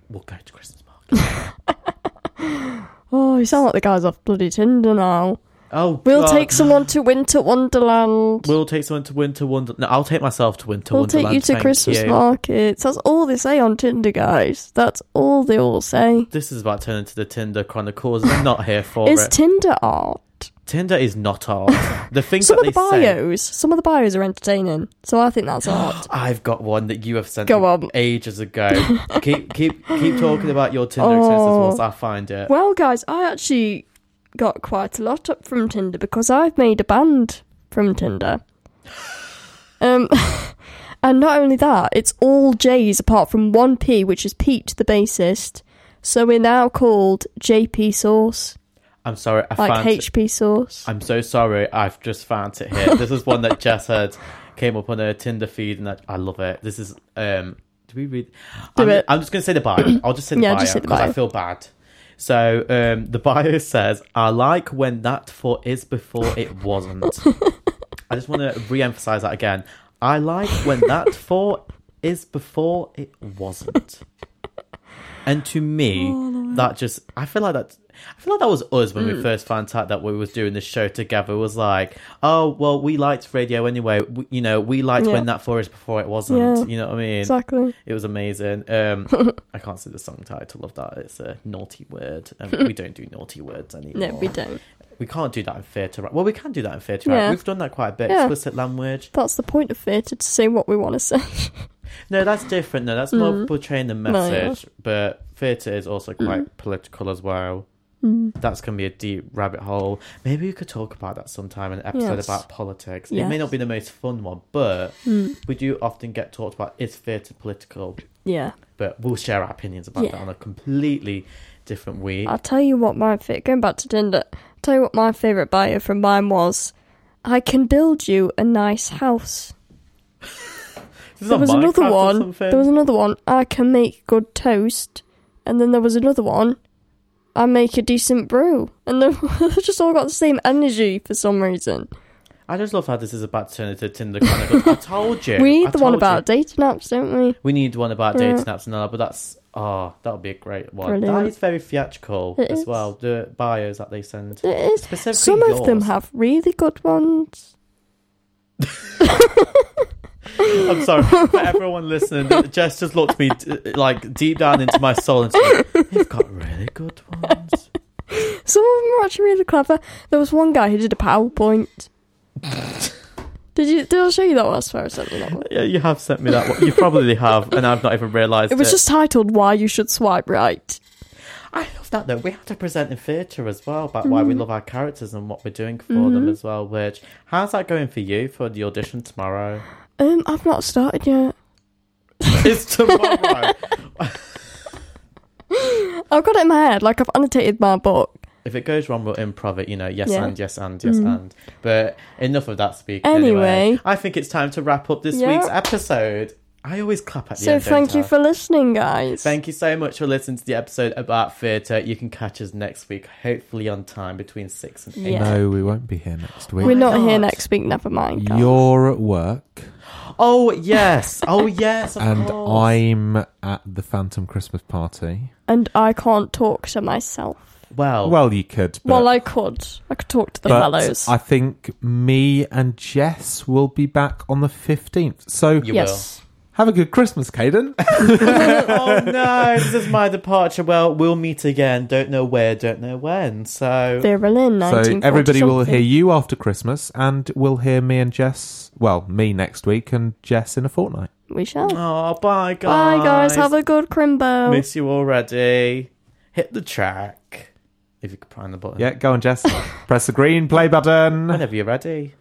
we'll go to Christmas market. Oh, you sound like the guys off bloody Tinder now. Oh, We'll God. take someone to Winter Wonderland. We'll take someone to Winter Wonder. No, I'll take myself to Winter Wonderland. We'll Wonderland. take you to thank Christmas you. markets. That's all they say on Tinder, guys. That's all they all say. This is about turning to the Tinder Chronicles. I'm not here for Is it. Tinder art? Tinder is not art. *laughs* The things Some that of the they say. bios, some of the bios are entertaining. So I think that's art. *gasps* I've got one that you have sent Go me on. ages ago. *laughs* keep keep keep talking about your Tinder experiences Oh. whilst I find it. Well, guys, I actually got quite a lot up from Tinder because I've made a band from Tinder. *laughs* Um, *laughs* and not only that, it's all J's apart from one P, which is Pete, the bassist. So we're now called JP Sauce, I'm sorry, I like found it. HP Sauce. I'm so sorry. I've just found it here. This is one that *laughs* Jess had came up on her Tinder feed, and I, I love it. This is um. Do we read? Do I'm, it. I'm just going to say the bio. I'll just say the Yeah, bio just say the because I feel bad. So um, the bio *laughs* says, "I like when that for is before it wasn't." *laughs* I just want to re-emphasize that again. I like when that *laughs* for is before it wasn't. And to me, that just I feel like that I feel like that was us when Mm. we first found out that we was doing this show together. It was like, oh well, we liked radio anyway. We, you know, we liked Yeah. when that for is before it wasn't. Yeah. You know what I mean? Exactly. It was amazing. Um, *laughs* I can't say the song title of that. It's a naughty word, and *laughs* we don't do naughty words anymore. No, we don't. We can't do that in theatre. right? Well, we can do that in theatre. right? Yeah. We've done that quite a bit. Yeah. Explicit language. That's the point of theatre to say what we want to say. *laughs* No, that's different. No, that's more portraying the Mm. No, yeah. message. But theatre is also quite political as well. Mm. That's going to be a deep rabbit hole. Maybe we could talk about that sometime in an episode Yes. about politics. It may not be the most fun one, but Mm. we do often get talked about is theatre political. Yeah. But we'll share our opinions about that on a completely different week. I'll tell you what my fa- going back to Tinder. I'll tell you what my favourite bio from mine was. I can build you a nice house. *laughs* There was another Minecraft or one. There was another one. I can make good toast, and then there was another one. I make a decent brew, and they've *laughs* just all got the same energy for some reason. I just love how this is about to turn into Tinder Chronicles. I told you. *laughs* we I need the one told you. about dating apps, don't we? We need one about Yeah. dating apps and all that, but that's oh, that would be a great one. Brilliant. That is very theatrical It as is. well. The bios that they send. It is. Specifically Some of them have really good ones. *laughs* I'm sorry for everyone listening. Jess just looked me d- like deep down into my soul and said, "You've got really good ones." Some of them are actually really clever. There was one guy who did a PowerPoint. Did you? Did I show you that one? I swear I sent you that one. Yeah, you have sent me that one. You probably have, and I've not even realised It It was just titled "Why You Should Swipe Right." I love that though. We have to present in theatre as well about why we Mm. love our characters and what we're doing for them Mhm. as well. Which how's that going for you for the audition tomorrow? Um, I've not started yet. *laughs* it's tomorrow. *laughs* I've got it in my head. Like I've annotated my book. if it goes wrong, we'll improv it. You know, yes Yeah. and yes and yes Mm. and. But enough of that speaking. Anyway, Anyway. I think it's time to wrap up this Yeah. week's episode. I always clap at the So end. thank don't you I? for listening, guys. Thank you so much for listening to the episode about theatre. You can catch us next week, hopefully on time between six and eight. Yeah. No, we won't be here next week. We're not here not? next week. Never mind. guys. You're at work, Oh yes, oh yes, of and course. I'm at the Phantom Christmas party. and I can't talk to myself. well, Well, you could. But, well, I could. I could talk to the but fellows. I think me and Jess will be back on the 15th. So You yes. Have a good Christmas, Caden. *laughs* oh no, this is my departure. Well, we'll meet again. Don't know where, don't know when. So Vera Lynn, so everybody will hear you after Christmas, and we'll hear me and Jess. Well, me next week and Jess in a fortnight. We shall. Oh, bye guys. Bye, guys. Have a good crimbo. miss you already. Hit the track. If you could find the button. Yeah, go on, Jess. Press the green play button. Whenever you're ready.